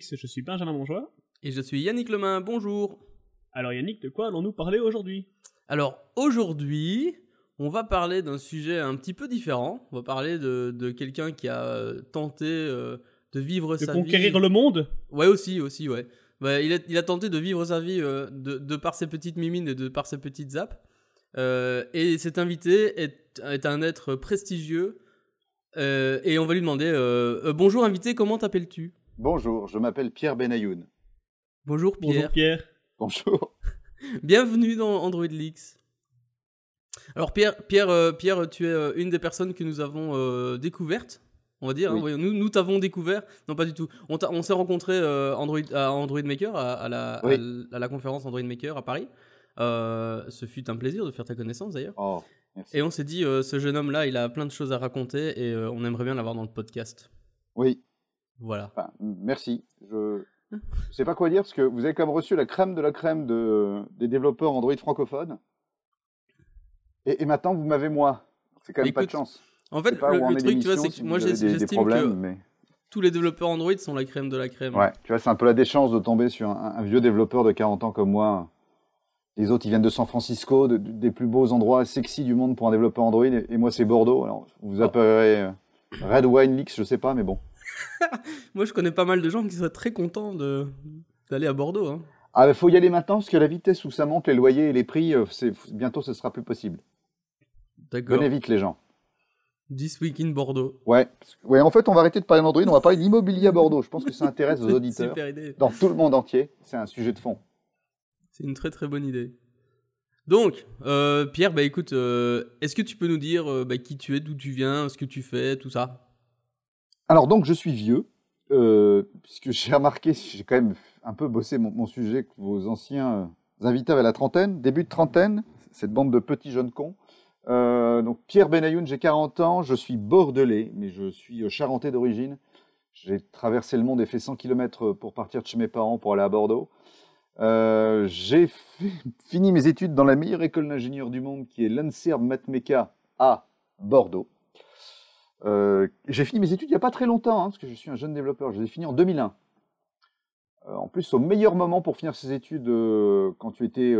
Je suis Benjamin Monjoie. Et je suis Yannick Lemain, bonjour. Alors Yannick, de quoi allons-nous parler aujourd'hui? Alors aujourd'hui, on va parler d'un sujet un petit peu différent. On va parler de, de quelqu'un qui a euh, tenté euh, de vivre De sa conquérir vie. le monde? Ouais, aussi, aussi, ouais. Bah, il, a, il a tenté de vivre sa vie euh, de, de par ses petites mimines et de par ses petites zaps. Euh, et cet invité est, est un être prestigieux. Euh, et on va lui demander euh, euh, Bonjour invité, comment t'appelles-tu? Bonjour, je m'appelle Pierre Benayoun. Bonjour Pierre. Bonjour Pierre. Bonjour. Bienvenue dans Android Leaks. Alors Pierre, Pierre, euh, Pierre, tu es euh, une des personnes que nous avons euh, découvertes, on va dire. hein, Oui. nous, nous t'avons découvert. Non, pas du tout. On, s'est rencontrés euh, Android, à Android Maker, à, à la, à Oui. l- à la conférence Android Maker à Paris. Euh, ce fut un plaisir de faire ta connaissance d'ailleurs. Oh. Et on s'est dit, euh, ce jeune homme-là, il a plein de choses à raconter et euh, on aimerait bien l'avoir dans le podcast. Oui, Voilà. enfin, merci. Je ne sais pas quoi dire parce que vous avez quand même reçu la crème de la crème de, des développeurs Android francophones. Et, et maintenant, vous m'avez moi. C'est quand même pas de chance. En fait, le, le truc, tu vois, c'est que si moi, j'estime que mais tous les développeurs Android sont la crème de la crème. ouais, tu vois, c'est un peu la déchance de tomber sur un, un vieux développeur de 40 ans comme moi. Les autres, ils viennent de San Francisco, de- de- des plus beaux endroits sexy du monde pour un développeur Android, et, et moi, c'est Bordeaux. Alors, vous Oh. appellerez euh, Red Wine Leaks, je sais pas, mais bon. Moi, je connais pas mal de gens qui seraient très contents de d'aller à Bordeaux. Hein. Ah, il faut y aller maintenant parce que la vitesse où ça monte, les loyers et les prix, euh, c'est bientôt ce sera plus possible. D'accord. Venez vite les gens. This Week in Bordeaux. Ouais. ouais, en fait, on va arrêter de parler d'Android, on va parler d'immobilier à Bordeaux. Je pense que ça intéresse aux C'est auditeurs Super idée. dans tout le monde entier. C'est un sujet de fond. C'est une très très bonne idée. Donc, euh, Pierre, bah écoute, euh, est-ce que tu peux nous dire euh, bah, qui tu es, d'où tu viens, ce que tu fais, tout ça? Alors donc, je suis vieux, euh, puisque j'ai remarqué, j'ai quand même un peu bossé mon, sujet que vos anciens euh, invités avaient la trentaine, début de trentaine, cette bande de petits jeunes cons. Euh, donc Pierre Benayoun, j'ai 40 ans, je suis bordelais, mais je suis charentais d'origine. J'ai traversé le monde et fait 100 km pour partir de chez mes parents pour aller à Bordeaux. J'ai fini mes études dans la meilleure école d'ingénieurs du monde, qui est l'ANSERB Matmeca à Bordeaux. Euh, j'ai fini mes études il n'y a pas très longtemps, hein, parce que je suis un jeune développeur. Je les ai finies en 2001. Euh, en plus, au meilleur moment pour finir ses études, euh, quand tu étais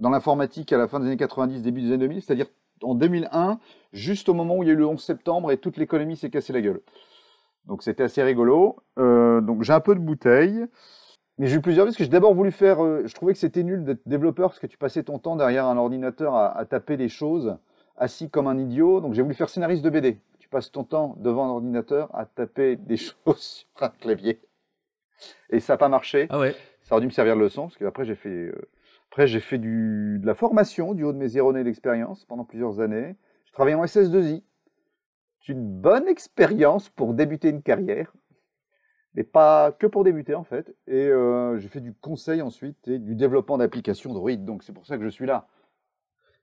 dans l'informatique à la fin des années 90, début des années 2000, c'est-à-dire en 2001, juste au moment où il y a eu le 11 septembre et toute l'économie s'est cassée la gueule. Donc c'était assez rigolo. Donc j'ai un peu de bouteille. Mais j'ai eu plusieurs vies parce que j'ai d'abord voulu faire. je trouvais que c'était nul d'être développeur parce que tu passais ton temps derrière un ordinateur à taper des choses, assis comme un idiot. Donc j'ai voulu faire scénariste de BD. Tu passes ton temps devant un ordinateur à taper des choses sur un clavier. Et ça n'a pas marché. Ah ouais Ça aurait dû me servir de leçon parce qu'après j'ai fait, euh, après j'ai fait du, de la formation du haut de mes zéro années d'expérience pendant plusieurs années. Je travaillais en SS2I. C'est une bonne expérience pour débuter une carrière, mais pas que pour débuter en fait. Et euh, j'ai fait du conseil ensuite et du développement d'applications Android. Donc c'est pour ça que je suis là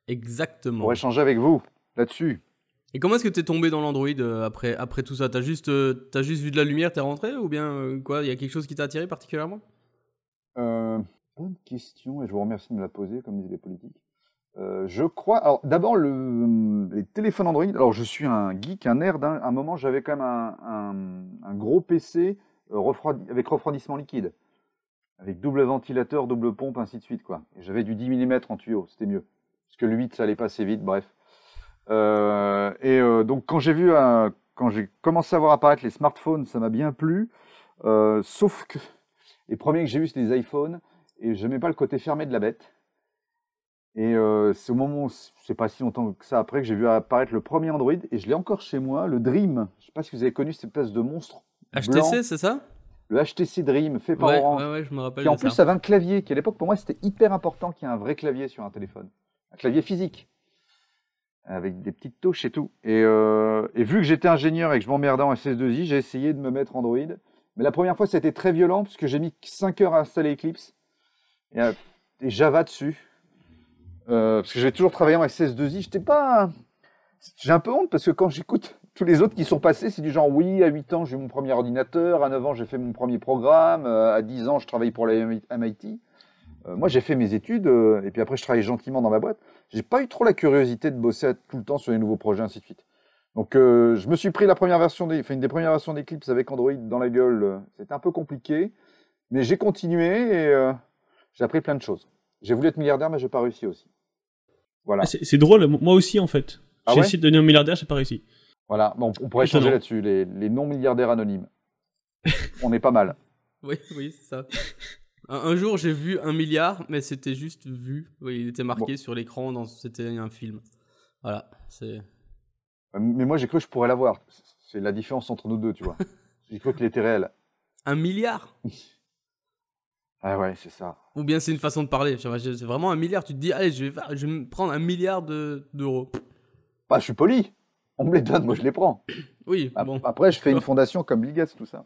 Exactement. pour échanger avec vous là-dessus. Et comment est-ce que t'es tombé dans l'Android euh, après, après tout ça? T'as juste, euh, t'as juste vu de la lumière, t'es rentré Ou bien euh, quoi? Il y a quelque chose qui t'a attiré particulièrement? Bonne question et je vous remercie de me la poser comme disent les politiques. Je crois. Alors d'abord le, les téléphones Android. Alors je suis un geek, un nerd. hein. À un moment j'avais quand même un, gros PC avec refroidissement liquide, avec double ventilateur, double pompe, ainsi de suite quoi. J'avais du 10 mm en tuyau, c'était mieux. Parce que le 8 ça allait pas assez vite, bref. Euh, et euh, donc quand j'ai vu, quand j'ai commencé à voir apparaître les smartphones, ça m'a bien plu. Euh, sauf que les premiers que j'ai vus, c'était les iPhones, et je n'aimais pas le côté fermé de la bête. Et euh, c'est au moment, c'est pas si longtemps que ça après, que j'ai vu apparaître le premier Android, et je l'ai encore chez moi, le Dream. Je sais pas si vous avez connu cette espèce de monstre. HTC, c'est ça? Le HTC Dream, fait par ouais, Orange, ouais, ouais, je me rappelle. qui en plus ça. avait un clavier, qui à l'époque pour moi c'était hyper important qu'il y ait un vrai clavier sur un téléphone. Un clavier physique. Avec des petites touches et tout. Et, euh, et vu que j'étais ingénieur et que je m'emmerdais en SS2I, j'ai essayé de me mettre Android. Mais la première fois, c'était très violent parce que j'ai mis 5 heures à installer Eclipse et, à- et Java dessus. Euh, parce que j'ai toujours travaillé en SS2I. J'étais pas. J'ai un peu honte parce que quand j'écoute tous les autres qui sont passés, c'est du genre oui, à 8 ans, j'ai eu mon premier ordinateur, à 9 ans, j'ai fait mon premier programme, euh, à 10 ans, je travaille pour la MIT. Euh, moi, j'ai fait mes études euh, et puis après, je travaillais gentiment dans ma boîte. J'ai pas eu trop la curiosité de bosser tout le temps sur les nouveaux projets, ainsi de suite. Donc, euh, je me suis pris la première version des, enfin, une des premières versions d'Eclipse avec Android dans la gueule. C'était un peu compliqué, mais j'ai continué et euh, j'ai appris plein de choses. J'ai voulu être milliardaire, mais j'ai pas réussi aussi. Voilà. Ah, C'est c'est drôle, moi aussi en fait. Ah J'ai ouais essayé de devenir milliardaire, j'ai pas réussi. Voilà. Bon, on pourrait changer là-dessus. Les, les non milliardaires anonymes. on est pas mal. Oui, oui, c'est ça. Un, un jour, j'ai vu un milliard, mais c'était juste vu. Oui, il était marqué sur l'écran, dans... c'était un film. Voilà, c'est. Euh, Mais moi, j'ai cru que je pourrais l'avoir. C'est la différence entre nous deux, tu vois. J'ai cru qu'il était réel. Un milliard? Ah ouais, c'est ça. Ou bien c'est une façon de parler. C'est vraiment un milliard. Tu te dis, allez, je vais, faire- je vais me prendre un milliard de- d'euros. Bah, je suis poli. On me les donne, moi je les prends. oui, bon. Après, je fais une fondation comme Bill Gates, tout ça.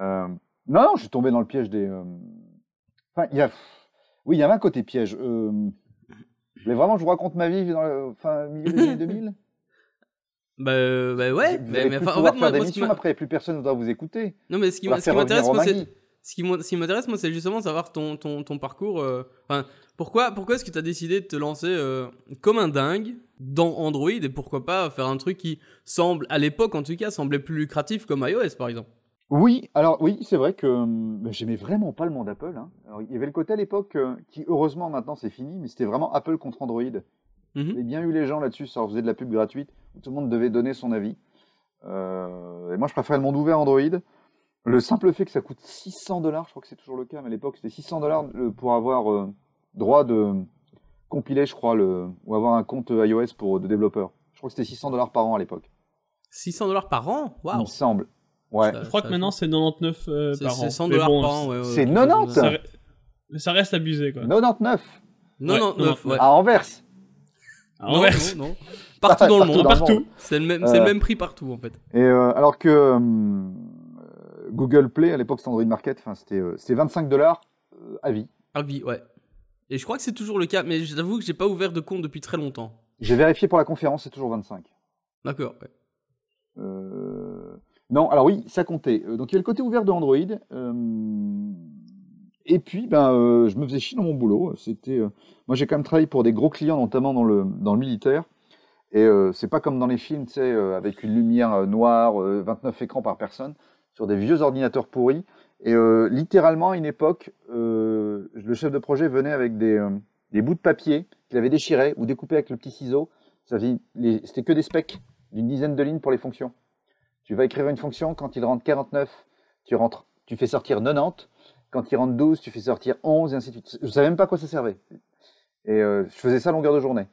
Euh, non, non, je suis tombé dans le piège des. euh, Enfin, il y a. Oui, il y avait un côté piège. Euh... Voulez vraiment je vous raconte ma vie dans le fin, milieu des années 2000 Bah, euh, bah ouais, Vous mais, mais enfin, en fait, moi, moi, après, plus personne ne voudra vous écouter. non, mais ce qui va m'intéresse, moi, c'est. Ce qui m'intéresse, moi, c'est justement savoir ton, ton, ton parcours. euh, Enfin, pourquoi, pourquoi est-ce que tu as décidé de te lancer euh, comme un dingue dans Android et pourquoi pas faire un truc qui semble, à l'époque en tout cas, semblait plus lucratif comme iOS par exemple? Oui, alors oui, c'est vrai que hum, ben, j'aimais vraiment pas le monde Apple. hein. Alors, il y avait le côté à l'époque euh, qui, heureusement, maintenant c'est fini, mais c'était vraiment Apple contre Android. Mhm. Il y a bien eu les gens là-dessus, ça leur faisait de la pub gratuite, où tout le monde devait donner son avis. Euh, et moi, je préférais le monde ouvert Android. Le simple fait que ça coûte 600 dollars, je crois que c'est toujours le cas, mais à l'époque c'était 600 dollars pour avoir euh, droit de compiler, je crois, le, ou avoir un compte iOS pour de développeurs. Je crois que c'était 600 dollars par an à l'époque. 600 dollars par an? Il Waouh me semble. Ouais. Ça- Je crois que maintenant c'est 99 euh, C'est par an. c'est 100 Mais dollars bon, par an, ouais. ouais, c'est quelque 90. chose comme Ça, ça. re- ça reste abusé quoi. 99 Non, Ouais, non. ouais. à Anvers. Non, non, non. Partout dans le monde. Partout. C'est le, même, c'est le Euh. même prix partout en fait. Et euh, alors que euh, euh, Google Play, à l'époque c'était Android Market, enfin, c'était euh, c'était 25 dollars à vie. Ah oui, ouais. Et je crois que c'est toujours le cas, mais j'avoue que j'ai pas ouvert de compte depuis très longtemps. J'ai vérifié pour la conférence, c'est toujours 25. D'accord, ouais. Euh, Non, alors oui, ça comptait. Euh, Donc il y a le côté ouvert de Android. euh, Et puis, ben, euh, je me faisais chier dans mon boulot. C'était, moi, j'ai quand même travaillé pour des gros clients, notamment dans le militaire. Et c'est pas comme dans les films, tu sais, avec une lumière noire, euh, 29 écrans par personne, sur des vieux ordinateurs pourris. Et littéralement, à une époque, le chef de projet venait avec des, bouts de papier qu'il avait déchirés ou découpés avec le petit ciseau. C'était que des specs d'une dizaine de lignes pour les fonctions. Tu vas écrire une fonction, quand il rentre 49, tu, rentres, tu fais sortir 90. Quand il rentre 12, tu fais sortir 11, et ainsi de suite. Je savais même pas à quoi ça servait. Et euh, je faisais ça à longueur de journée.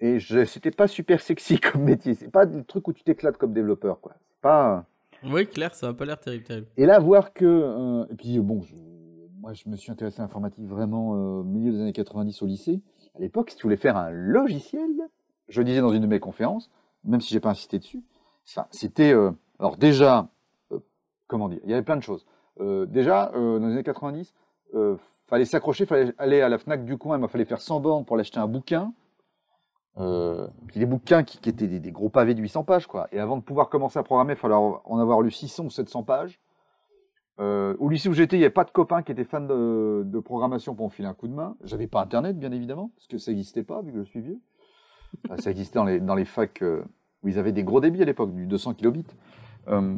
Et je, c'était pas super sexy comme métier. C'est pas le truc où tu t'éclates comme développeur, quoi. C'est pas. Oui, clair, ça a pas l'air terrible, terrible. Et là, voir que. euh, et puis, euh, bon, je- moi, je me suis intéressé à l'informatique vraiment euh, au milieu des années 90 au lycée. À l'époque, si tu voulais faire un logiciel, je le disais dans une de mes conférences, même si j'ai pas insisté dessus, c'était. euh, alors, déjà, euh, comment dire Il y avait plein de choses. Euh, déjà, dans les années 90, euh, fallait s'accrocher, fallait aller à la Fnac du coin, il fallait faire 100 bornes pour aller acheter un bouquin. Les bouquins qui, étaient des, des gros pavés de 800 pages, quoi. Et avant de pouvoir commencer à programmer, il fallait en avoir lu 600 ou 700 pages. Au lycée où j'étais, il n'y avait pas de copains qui étaient fans de, programmation pour me filer un coup de main. J'avais pas Internet, bien évidemment, parce que ça n'existait pas, vu que je suis vieux. Ça existait dans les, dans les facs où ils avaient des gros débits à l'époque, du 200 kilobits. Euh,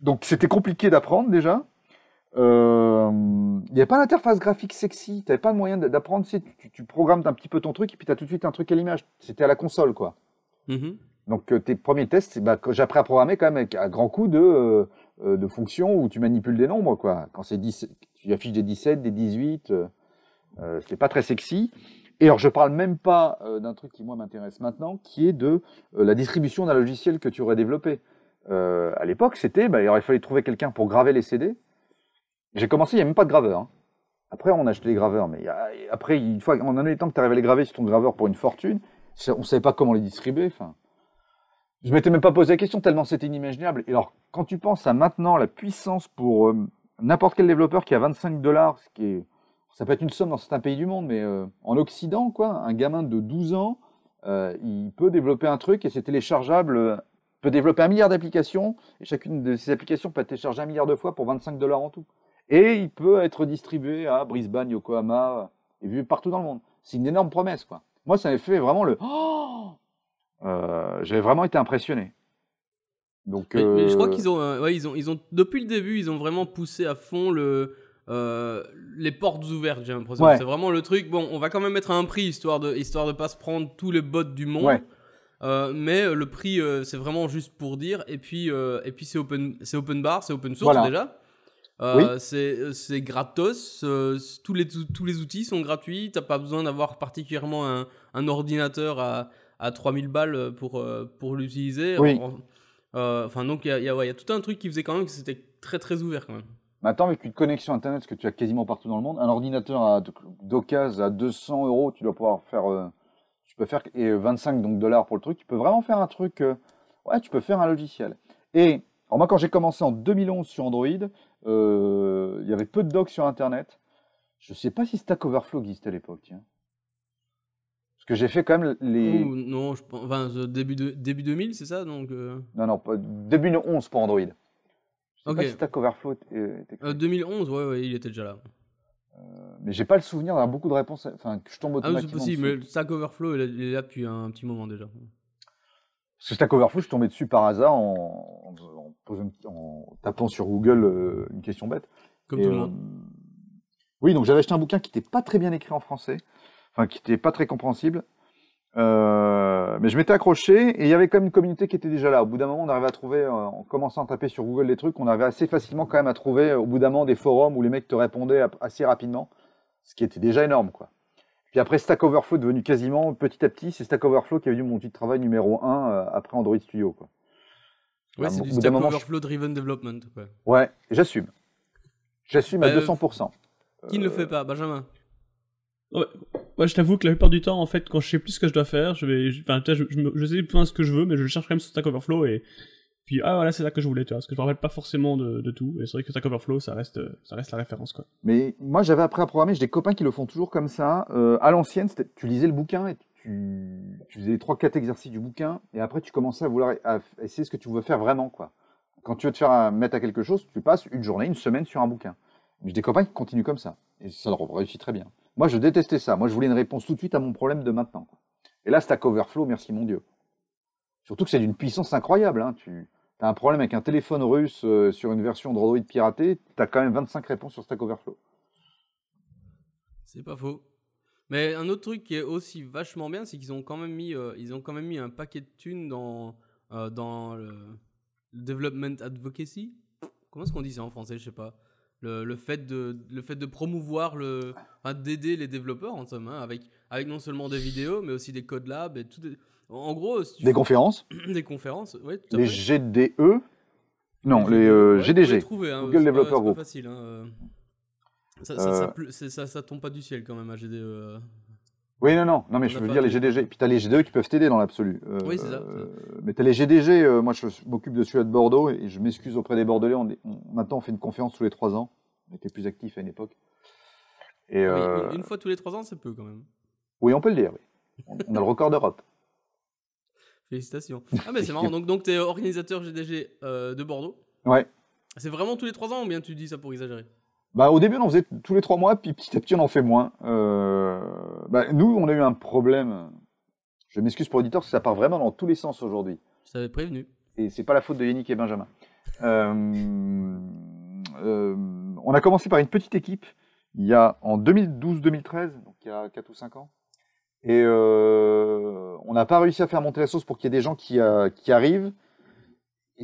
donc c'était compliqué d'apprendre déjà. Euh, Il n'y avait pas d'interface graphique sexy, tu n'avais pas le moyen d'apprendre. Tu, sais, tu, tu programmes un petit peu ton truc et puis tu as tout de suite un truc à l'image. C'était à la console, quoi. Mhm. Donc euh, tes premiers tests, bah, j'ai appris à programmer quand même avec un grand coup de, euh, euh, de fonctions où tu manipules des nombres. Quoi. Quand c'est 10, tu affiches des 17, des 18, euh, euh, c'était pas très sexy. Et alors je parle même pas euh, d'un truc qui moi m'intéresse maintenant, qui est de euh, la distribution d'un logiciel que tu aurais développé. Euh, à l'époque, c'était, bah, il aurait fallu trouver quelqu'un pour graver les CD. J'ai commencé, il n'y a même pas de graveur. hein. Après, on a acheté les graveurs, mais après, une fois, en un temps que tu arrives à les graver sur ton graveur pour une fortune, on ne savait pas comment les distribuer. Enfin, je m'étais même pas posé la question tellement c'était inimaginable. Et alors, quand tu penses à maintenant la puissance pour euh, n'importe quel développeur qui a 25 dollars, ce qui est, ça peut être une somme dans certains pays du monde, mais euh, en Occident, quoi, un gamin de 12 ans, euh, il peut développer un truc et c'est téléchargeable, euh, peut développer un milliard d'applications et chacune de ces applications peut être téléchargée un milliard de fois pour 25 dollars en tout. Et il peut être distribué à Brisbane, Yokohama et vu partout dans le monde. C'est une énorme promesse, quoi. Moi, ça m'a fait vraiment le. Oh J'avais vraiment été impressionné. Donc, Mais, mais je crois qu'ils ont, ouais, ils ont, ils ont, depuis le début, ils ont vraiment poussé à fond le, euh, les portes ouvertes. J'ai l'impression. Ouais. C'est vraiment le truc. Bon, on va quand même mettre un prix histoire de, histoire de pas se prendre tous les bots du monde. Ouais. Euh, mais euh, le prix, euh, c'est vraiment juste pour dire. Et puis, et puis c'est open, c'est open bar, c'est open source Voilà. déjà. Euh, c'est, c'est gratos. tous, les, tous les outils sont gratuits. T'as pas besoin d'avoir particulièrement un, un ordinateur à, à 3000 balles pour, pour l'utiliser. Oui. En- Enfin, donc il y a, y, a, ouais, il y a tout un truc qui faisait quand même que c'était très très ouvert quand même. Maintenant, avec une connexion Internet, ce que tu as quasiment partout dans le monde, un ordinateur à- d'occasion à 200 euros, tu dois pouvoir faire, euh, tu peux faire et 25 donc dollars pour le truc, tu peux vraiment faire un truc, euh, ouais, tu peux faire un logiciel. Et alors moi, quand j'ai commencé en 2011 sur Android, euh, il y avait peu de docs sur Internet. Je sais pas si Stack Overflow existait à l'époque, tiens. Parce que j'ai fait quand même les, non, je enfin, début, de, début 2000, c'est ça donc non non, pas- début de 11 pour Android. Je sais Ok. pas si Stack Overflow était, euh, 2011, ouais, ouais, il était déjà là. mais j'ai pas le souvenir d'avoir beaucoup de réponses, enfin que je tombe Ah, oui, c'est automatiquement. possible, dessus. mais Stack Overflow, il est- il est là depuis un petit moment déjà. Parce que Stack Overflow, je suis tombé dessus par hasard en, en- en posant- en tapant sur Google euh, une question bête. Comme Et, tout le euh, monde. Oui, donc j'avais acheté un bouquin qui n'était pas très bien écrit en français, enfin qui n'était pas très compréhensible. Euh, mais je m'étais accroché et il y avait quand même une communauté qui était déjà là. Au bout d'un moment, on arrivait à trouver, euh, en commençant à taper sur Google des trucs, on avait assez facilement quand même à trouver, euh, au bout d'un moment, des forums où les mecs te répondaient assez rapidement, ce qui était déjà énorme, quoi. Puis après, Stack Overflow est devenu quasiment petit à petit, c'est Stack Overflow qui est devenu mon outil de travail numéro un euh, après Android Studio, quoi. Ouais, à c'est du Stack moment, je- Overflow Driven Development. Ouais. Ouais, j'assume. J'assume à Euh, 200%. Qui ne le fait pas, Benjamin? Moi, je t'avoue que la plupart du temps, en fait, quand je sais plus ce que je dois faire, je vais, enfin, sais plus ce que je veux, mais je cherche quand même sur Stack Overflow et puis ah voilà, c'est ça que je voulais, tu vois, parce que je me rappelle pas forcément de, tout. Et c'est vrai que Stack Overflow, ça reste, ça reste la référence, quoi. Mais moi, j'avais appris à programmer. J'ai des copains qui le font toujours comme ça. Euh, à l'ancienne, tu lisais le bouquin et tu, faisais trois, quatre exercices du bouquin. Et après, tu commençais à vouloir essayer ce que tu veux faire vraiment. quoi. Quand tu veux te faire mettre à quelque chose, tu passes une journée, une semaine sur un bouquin. J'ai des copains qui continuent comme ça. Et ça leur réussit très bien. Moi, je détestais ça. Moi, je voulais une réponse tout de suite à mon problème de maintenant. Et là, Stack Overflow, merci mon Dieu. Surtout que c'est d'une puissance incroyable. Hein. Tu as un problème avec un téléphone russe euh, sur une version d'Android piratée, tu as quand même 25 réponses sur Stack Overflow. C'est pas faux. Mais un autre truc qui est aussi vachement bien, c'est qu'ils ont quand même mis, euh, ont quand même mis un paquet de thunes dans, euh, dans le development advocacy. Comment est-ce qu'on dit ça en français Je sais pas. Le, le fait de, le fait de promouvoir le, enfin, d'aider les développeurs en somme, hein, avec, avec non seulement des vidéos, mais aussi des code labs et tout. des- En gros, si tu Des fais- conférences, des conférences, ouais, tout à les fait. GDE, non, les euh, Ouais, vous pouvez GDG. trouver, hein, Google c'est Developer c'est Group. facile. hein, euh. Ça, ça, Euh. c'est- tombe pas du ciel quand même à GDE. Oui, non, non, non, mais On je veux dire les. GDG. Puis tu as les GDE qui peuvent t'aider dans l'absolu. Euh, Oui, c'est ça, euh, mais tu as les GDG, euh, moi je m'occupe de celui-là de Bordeaux et je m'excuse auprès des Bordelais. On maintenant, on fait une conférence tous les trois ans. On était plus actifs à une époque. Et, Oui, euh, une, fois tous les trois ans, c'est peu quand même. oui, on peut le dire. oui. On, on a le record d'Europe. Félicitations. Ah, mais c'est marrant. Donc, donc tu es organisateur GDG de Bordeaux. Ouais. C'est vraiment tous les trois ans ou bien tu dis ça pour exagérer? Bah, au début, on en faisait tous les trois mois, puis petit à petit, on en fait moins. Euh, bah, nous, on a eu un problème. Je m'excuse pour l'auditeur, parce que ça part vraiment dans tous les sens aujourd'hui. Je t'avais prévenu. Et c'est pas la faute de Yannick et Benjamin. Euh, euh, on a commencé par une petite équipe il y a en 2012-2013, donc il y a 4 ou 5 ans. Et euh, on n'a pas réussi à faire monter la sauce pour qu'il y ait des gens qui, euh, qui arrivent.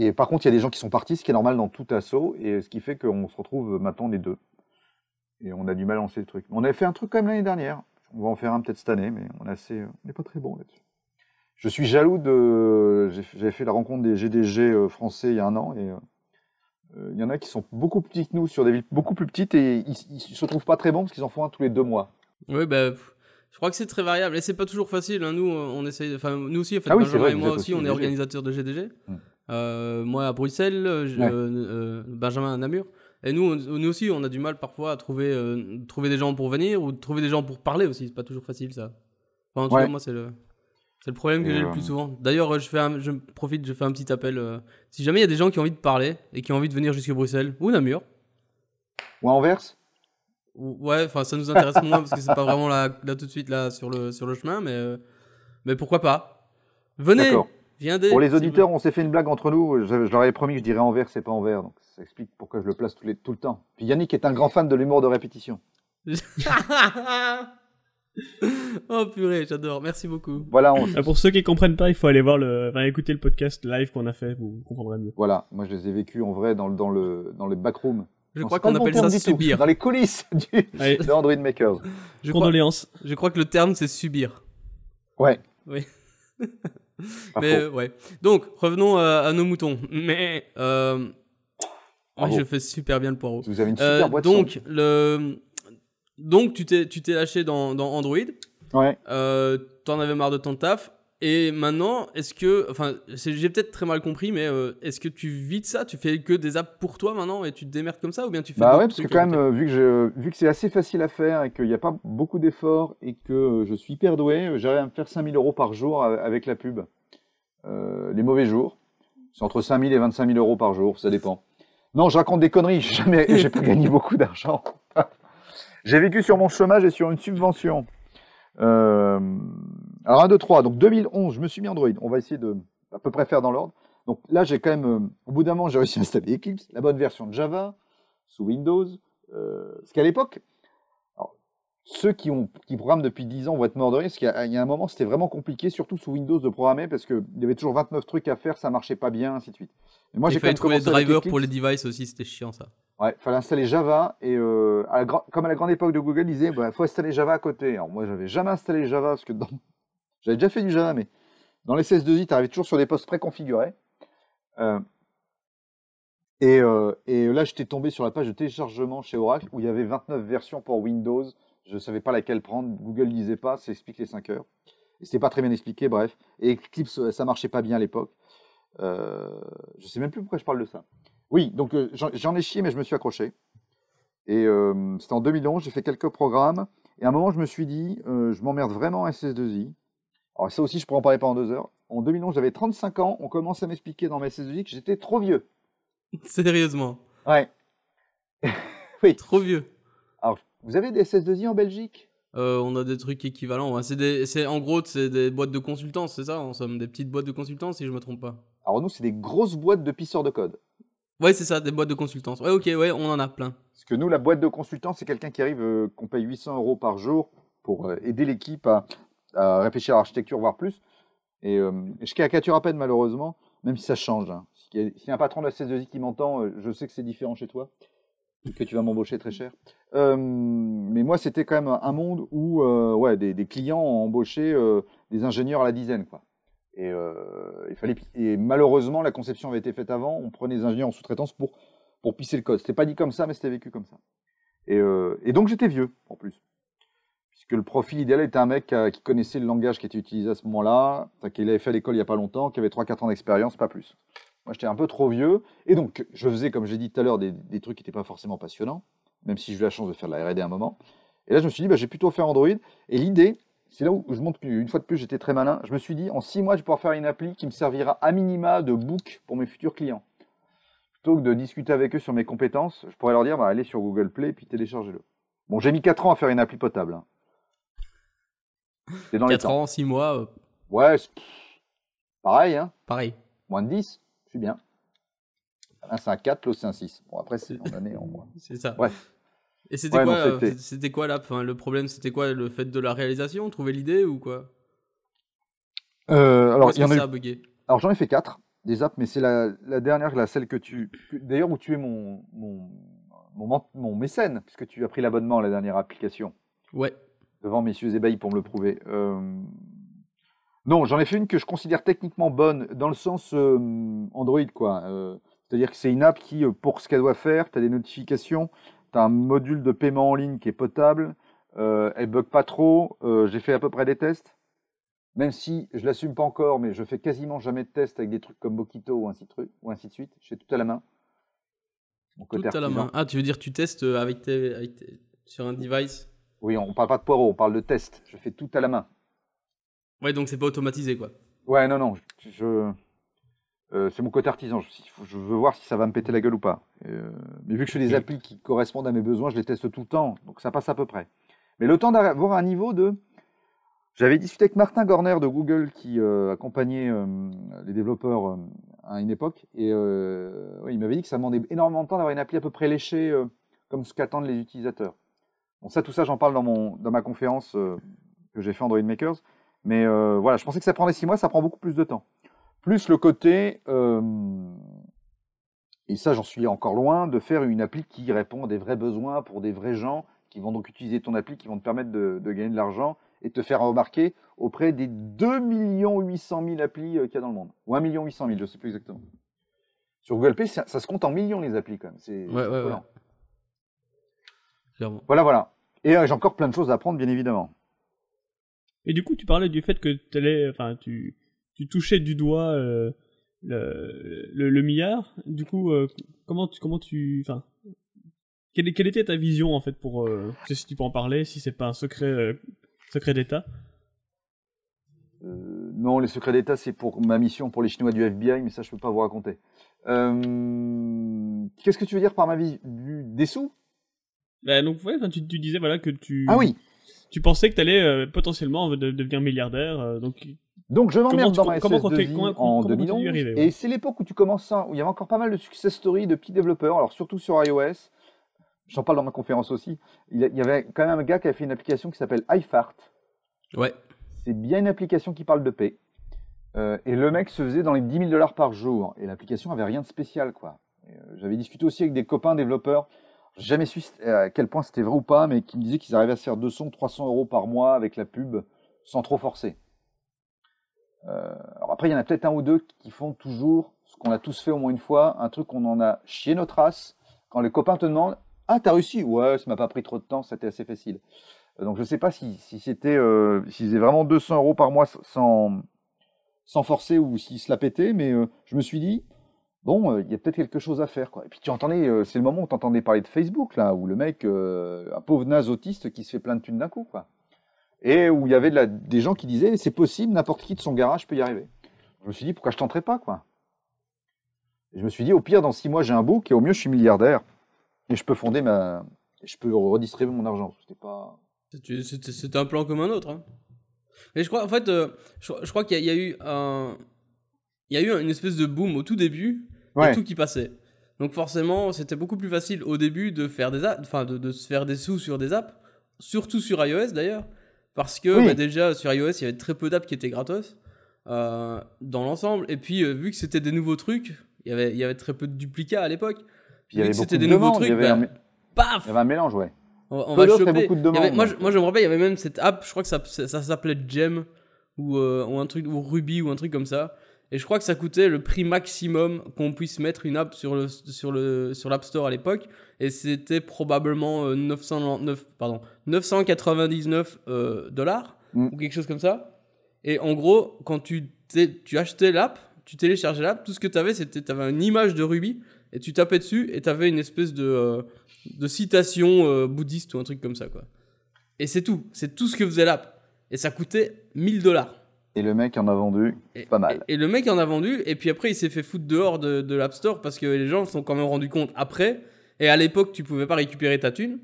Et par contre, il y a des gens qui sont partis, ce qui est normal dans tout assaut, et ce qui fait qu'on se retrouve maintenant les deux. Et on a du mal à lancer le truc. On avait fait un truc quand même l'année dernière. On va en faire un peut-être cette année, mais on n'est pas très bon là-dessus. Je suis jaloux de. j'ai- J'avais fait la rencontre des GDG euh, français il y a un an et euh, il y en a qui sont beaucoup plus petits que nous sur des villes beaucoup plus petites et ils, ils se trouvent pas très bons parce qu'ils en font un tous les deux mois. Oui, bah, je crois que c'est très variable et c'est pas toujours facile. hein. Nous, on essaye. Enfin, nous aussi, en fait, Ah oui, vrai, et moi aussi, on est GDG. organisateurs de GDG. Euh, moi à Bruxelles, euh, je- Ouais. euh, Benjamin à Namur. Et nous, on- nous aussi, on a du mal parfois à trouver, euh, trouver des gens pour venir ou trouver des gens pour parler aussi. C'est pas toujours facile ça. Enfin, en tout Ouais. cas, moi, c'est le. C'est le problème que j'ai le plus souvent. D'ailleurs, je, fais un- je profite, je fais un petit appel. si jamais il y a des gens qui ont envie de parler et qui ont envie de venir jusqu'à Bruxelles ou Namur, Ou à Anvers ou- Ouais, enfin ça nous intéresse moins parce que c'est pas vraiment là, là tout de suite là sur le sur le chemin, mais mais pourquoi pas Venez. Viendez. Pour les auditeurs, on s'est fait une blague entre nous. Je, je leur avais promis que je dirais envers, c'est pas envers. Donc ça explique pourquoi je le place les- tout le temps. Puis Yannick est un grand fan de l'humour de répétition. oh purée, j'adore. Merci beaucoup. Voilà, on- Ah, Pour ceux qui comprennent pas, il faut aller voir le, enfin, écouter le podcast live qu'on a fait, vous comprendrez mieux. voilà. Moi, je les ai vécus en vrai dans, le- dans le dans le backroom. Je crois qu'on appelle ça tout. subir. Dans les coulisses du, Allez, de Android Makers. Je crois, je crois que le terme c'est subir. Ouais. Oui. Mais euh, ouais. Donc revenons à, à nos moutons. Mais euh, ouais, je fais super bien le poireau. Vous avez une super Euh, boîte son. donc le donc tu t'es tu t'es lâché dans, dans Android. Ouais. Euh, T'en avais marre de ton taf. Et maintenant, est-ce que, enfin, j'ai peut-être très mal compris, mais euh, est-ce que tu vis de ça? Tu fais que des apps pour toi maintenant et tu te démerdes comme ça ou bien tu fais Bah ouais, parce que quand même, euh, vu que, je, vu que c'est assez facile à faire et qu'il n'y a pas beaucoup d'efforts et que euh, je suis hyper doué, j'arrive à me faire 5000 euros par jour avec la pub. Euh, les mauvais jours, c'est entre 5000 et 25 000 euros par jour, ça dépend. Non, je raconte des conneries, jamais, j'ai pas gagné beaucoup d'argent. j'ai vécu sur mon chômage et sur une subvention. Euh, alors 1, 2, 3, donc 2011, je me suis mis Android. On va essayer de à peu près faire dans l'ordre. Donc là, j'ai quand même, euh, au bout d'un moment, j'ai réussi à installer Eclipse, la bonne version de Java, sous Windows. Euh, parce qu'à l'époque, ceux qui, ont, qui programment depuis 10 ans vont être morts de rire, parce qu'il y, a- il y a un moment, c'était vraiment compliqué, surtout sous Windows, de programmer, parce qu'il y avait toujours 29 trucs à faire, ça marchait pas bien, ainsi de suite. Et moi, Il j'ai quand fallait même trouver avec drivers pour les devices aussi, c'était chiant ça. Ouais, fallait installer Java et euh, à la gra- comme à la grande époque de Google, ils disaient bah, faut installer Java à côté. Alors moi, j'avais jamais installé Java parce que dans... j'avais déjà fait du Java, mais dans les CS2I, tu arrivais toujours sur des postes préconfigurés. Euh, et, euh, et là, j'étais tombé sur la page de téléchargement chez Oracle où il y avait 29 versions pour Windows. Je ne savais pas laquelle prendre. Google ne disait pas, ça explique les 5 heures. Et c'était pas très bien expliqué, bref. Et Eclipse, ça marchait pas bien à l'époque. Euh, je sais même plus pourquoi je parle de ça. Oui, donc euh, j'en ai chié, mais je me suis accroché. Et euh, c'était en 2011, j'ai fait quelques programmes. Et à un moment, je me suis dit, euh, je m'emmerde vraiment à SS2I. Alors ça aussi, je pourrais en parler pendant deux heures. En 2011, j'avais 35 ans. On commence à m'expliquer dans mes SS2I que j'étais trop vieux. Sérieusement, Ouais. oui. trop vieux. Alors, vous avez des SS2I en Belgique? Euh, on a des trucs équivalents. ouais. C'est en gros, c'est des boîtes de consultance, c'est ça En somme, des petites boîtes de consultance, si je me trompe pas. Alors nous, c'est des grosses boîtes de pisseurs de code. Ouais, c'est ça, des boîtes de consultance. Ouais, ok, ouais, on en a plein. Parce que nous, la boîte de consultant, c'est quelqu'un qui arrive, euh, qu'on paye 800 euros par jour pour euh, aider l'équipe à, à réfléchir à l'architecture, voire plus. Et, euh, je caricature à peine, malheureusement, même si ça change. hein. S'il y a- un patron de la CS2I qui m'entend, euh, je sais que c'est différent chez toi, que tu vas m'embaucher très cher. Mais moi, c'était quand même un monde où euh, ouais, des, clients ont embauché euh, des ingénieurs à la dizaine. Quoi. Et, il fallait, et malheureusement, la conception avait été faite avant. On prenait des ingénieurs en sous-traitance pour, pour pisser le code. C'était pas dit comme ça, mais c'était vécu comme ça. Et donc j'étais vieux, en plus. Puisque le profil idéal était un mec euh, qui connaissait le langage qui était utilisé à ce moment-là, qu'il avait fait à l'école il n'y a pas longtemps, qui avait 3-4 ans d'expérience, pas plus. Moi, j'étais un peu trop vieux. Et donc, je faisais, comme j'ai dit tout à l'heure, des, trucs qui n'étaient pas forcément passionnants, même si j'ai eu la chance de faire de la R&D à un moment. Et là, je me suis dit, bah, j'ai plutôt fait Android. Et l'idée, c'est là où je montre qu'une fois de plus, j'étais très malin. Je me suis dit, en 6 mois, je vais pouvoir faire une appli qui me servira à minima de book pour mes futurs clients. Plutôt que de discuter avec eux sur mes compétences, je pourrais leur dire, bah, allez sur Google Play et puis téléchargez-le. Bon, j'ai mis 4 ans à faire une appli potable. hein. C'est dans les 4 temps. ans, 6 mois, euh, Ouais, pareil, hein. pareil. Moins de 10, je suis bien. Là, c'est un 4, l'autre, c'est un 6. Bon, après, c'est en année, en mois. C'est ça. Bref. Et c'était Ouais, quoi, non, euh, c'était- quoi là enfin, Le problème, c'était quoi Le fait de la réalisation Trouver l'idée ou quoi? Euh, alors, il y en a ça eu- a bugué alors j'en ai fait 4 des apps, mais c'est la, la dernière, la, celle que tu. D'ailleurs, où tu es mon, mon, mon, mon mécène, puisque tu as pris l'abonnement à la dernière application. Ouais. Devant messieurs ébahis pour me le prouver. Euh, Non, j'en ai fait une que je considère techniquement bonne, dans le sens euh, Android, quoi. Euh, C'est-à-dire que c'est une app qui, pour ce qu'elle doit faire, tu as des notifications, tu as un module de paiement en ligne qui est potable, elle bug pas trop, j'ai fait à peu près des tests, même si je l'assume pas encore, mais je fais quasiment jamais de tests avec des trucs comme Bokito ou ainsi de, truc- ou ainsi de suite, je fais tout à la main. Tout à la main. Ah, tu veux dire tu testes avec tes, avec tes- sur un device? Oui, on parle pas de poireaux, on parle de test, je fais tout à la main. Ouais, donc c'est pas automatisé quoi. Ouais, non, non, je, je- euh, c'est mon côté artisan. Je, je veux voir si ça va me péter la gueule ou pas. Euh, mais vu que je fais des applis qui correspondent à mes besoins, je les teste tout le temps, donc ça passe à peu près. Mais le temps d'avoir un niveau de J'avais discuté avec Martin Gorner de Google qui euh, accompagnait les développeurs à une époque et ouais, il m'avait dit que ça demandait énormément de temps d'avoir une appli à peu près léchée comme ce qu'attendent les utilisateurs. Bon, ça, tout ça, j'en parle dans, mon, dans ma conférence euh, que j'ai fait Android Makers. Mais euh, voilà, je pensais que ça prendrait six mois, ça prend beaucoup plus de temps. Plus le côté, euh, et ça j'en suis encore loin, de faire une appli qui répond à des vrais besoins pour des vrais gens qui vont donc utiliser ton appli, qui vont te permettre de, de gagner de l'argent et te faire remarquer auprès des 2 800 000 applis qu'il y a dans le monde. Ou 1 800 000, je ne sais plus exactement. Sur Google Play, ça, ça se compte en millions les applis quand même. C'est Ouais, ouais, ouais. Clairement. Voilà, voilà. Et euh, j'ai encore plein de choses à apprendre, bien évidemment. Et du coup, tu parlais du fait que enfin, tu, tu touchais du doigt euh, le, le, le milliard. Du coup, euh, comment tu, comment tu, enfin, quelle, quelle était ta vision en fait pour, euh, je sais si tu peux en parler, si c'est pas un secret, euh, secret d'État? Euh, non, les secrets d'État, c'est pour ma mission pour les Chinois du FBI, mais ça, je peux pas vous raconter. Euh, Qu'est-ce que tu veux dire par ma vie du, des sous? Bah, donc, ouais, tu, tu disais voilà que tu, Ah oui. tu pensais que t'allais euh, potentiellement de- devenir milliardaire, euh, donc Donc je m'emmerde dans tu- ma comment SS2I t'es- comment- en comment t'es-tu 2011. arrivé, ouais. Et c'est l'époque où tu commences ça, où il y avait encore pas mal de success stories de petits développeurs, alors surtout sur iOS. J'en parle dans ma conférence aussi. Il y avait quand même un gars qui a fait une application qui s'appelle iFart. Ouais. C'est bien une application qui parle de paix. Euh, et le mec se faisait dans les 10 000 dollars par jour. Et l'application avait rien de spécial, quoi. Euh, J'avais discuté aussi avec des copains développeurs. Jamais su euh, à quel point c'était vrai ou pas, mais qui me disaient qu'ils arrivaient à se faire 200, 300 euros par mois avec la pub sans trop forcer. Euh, alors après, il y en a peut-être un ou deux qui font toujours ce qu'on a tous fait au moins une fois, un truc qu'on en a chié notre race. Quand les copains te demandent Ah, t'as réussi? Ouais, ça m'a pas pris trop de temps, c'était assez facile. Euh, Donc je sais pas si, si c'était, euh, s'ils faisaient vraiment 200 euros par mois sans, sans forcer ou s'ils se la pétaient, mais je me suis dit Bon, euh, il y a peut-être quelque chose à faire. Quoi. Et puis tu entendais, euh, c'est le moment où tu entendais parler de Facebook, là, où le mec, euh, un pauvre naze autiste qui se fait plein de thunes d'un coup. Quoi. Et où il y avait des gens qui disaient c'est possible, n'importe qui de son garage peut y arriver. Je me suis dit pourquoi je tenterais pas quoi? Et je me suis dit au pire dans six mois j'ai un book et au mieux je suis milliardaire et je peux fonder ma, je peux redistribuer mon argent. C'était pas. C'était- un plan comme un autre. hein. Mais je crois, en fait, je, crois qu'il y a eu un, il y a eu une espèce de boom au tout début, Tout qui passait. Donc forcément, c'était beaucoup plus facile au début de faire des apps, enfin de, de se faire des sous sur des apps, surtout sur iOS d'ailleurs, parce que Oui. bah, déjà sur iOS il y avait très peu d'apps qui étaient gratos euh, dans l'ensemble, et puis euh, vu que c'était des nouveaux trucs, il y avait, il y avait très peu de duplicats à l'époque. Puis Vu que c'était de des nouveaux demandes. il y trucs, bah, un, Paf il y avait un mélange, ouais. on, va choper. beaucoup de avait- moi, je, moi, je me rappelle, il y avait même cette app, je crois que ça, ça, ça s'appelait Gem ou, euh, ou un truc ou Ruby ou un truc comme ça. Et je crois que ça coûtait le prix maximum qu'on puisse mettre une app sur le sur le sur l'App Store à l'époque. Et c'était probablement euh, 999, pardon, 999 euh, dollars Mm. ou quelque chose comme ça. Et en gros, quand tu, tu achetais l'app, tu téléchargeais l'app, tout ce que tu avais, c'était tu avais une image de Ruby et tu tapais dessus et tu avais une espèce de, euh, de citation euh, bouddhiste ou un truc comme ça. quoi. Et c'est tout. C'est tout ce que faisait l'app. Et ça coûtait 1000 dollars. Et le mec en a vendu Et- pas mal. Et, et le mec en a vendu, et puis après il s'est fait foutre dehors de, de l'App Store parce que les gens se sont quand même rendus compte après. Et à l'époque, tu pouvais pas récupérer ta thune.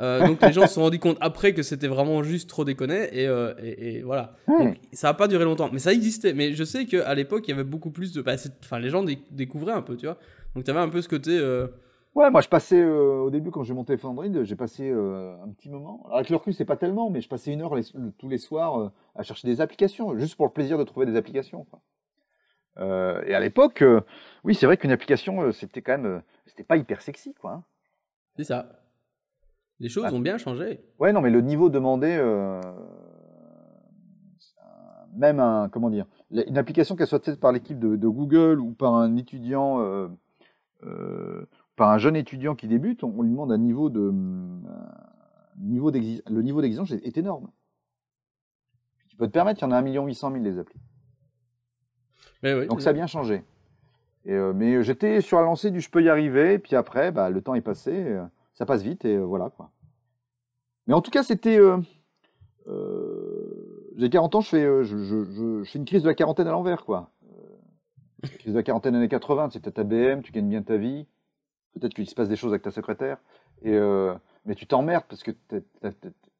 Euh, donc les gens se sont rendus compte après que c'était vraiment juste trop déconné. Et, euh, et, et voilà. Donc, ça a pas duré longtemps. Mais ça existait. Mais je sais qu'à l'époque, il y avait beaucoup plus de. bah, Enfin, les gens dé- découvraient un peu, tu vois. Donc tu avais un peu ce côté. euh, Ouais, moi je passais euh, au début quand j'ai monté Android, j'ai passé euh, un petit moment. Alors, avec le recul, c'est pas tellement, mais je passais une heure les- tous les soirs euh, à chercher des applications, juste pour le plaisir de trouver des applications. quoi. Et à l'époque, oui, c'est vrai qu'une application, c'était quand même, c'était pas hyper sexy, quoi. hein. c'est ça. Les choses Ah. ont bien changé. Ouais, non, mais le niveau demandé, même un, comment dire, une application qu'elle soit faite par l'équipe de, de Google ou par un étudiant, euh, par un jeune étudiant qui débute, on, on lui demande un niveau de, un niveau le niveau d'exigence est, est énorme. Tu peux te permettre, il y en a 1 800 000 les applis. Mais oui, Donc c'est ça a bien changé. Et, euh, mais j'étais sur la lancée du je peux y arriver, puis après, bah, le temps est passé, euh, ça passe vite, et euh, voilà quoi. Mais en tout cas, c'était. euh, euh, J'ai 40 ans, je fais, euh, je, je- je- je fais une crise de la quarantaine à l'envers, quoi. Euh, la crise de la quarantaine années 80, c'était ta BM, tu gagnes bien ta vie, peut-être qu'il se passe des choses avec ta secrétaire, et, euh, mais tu t'emmerdes parce que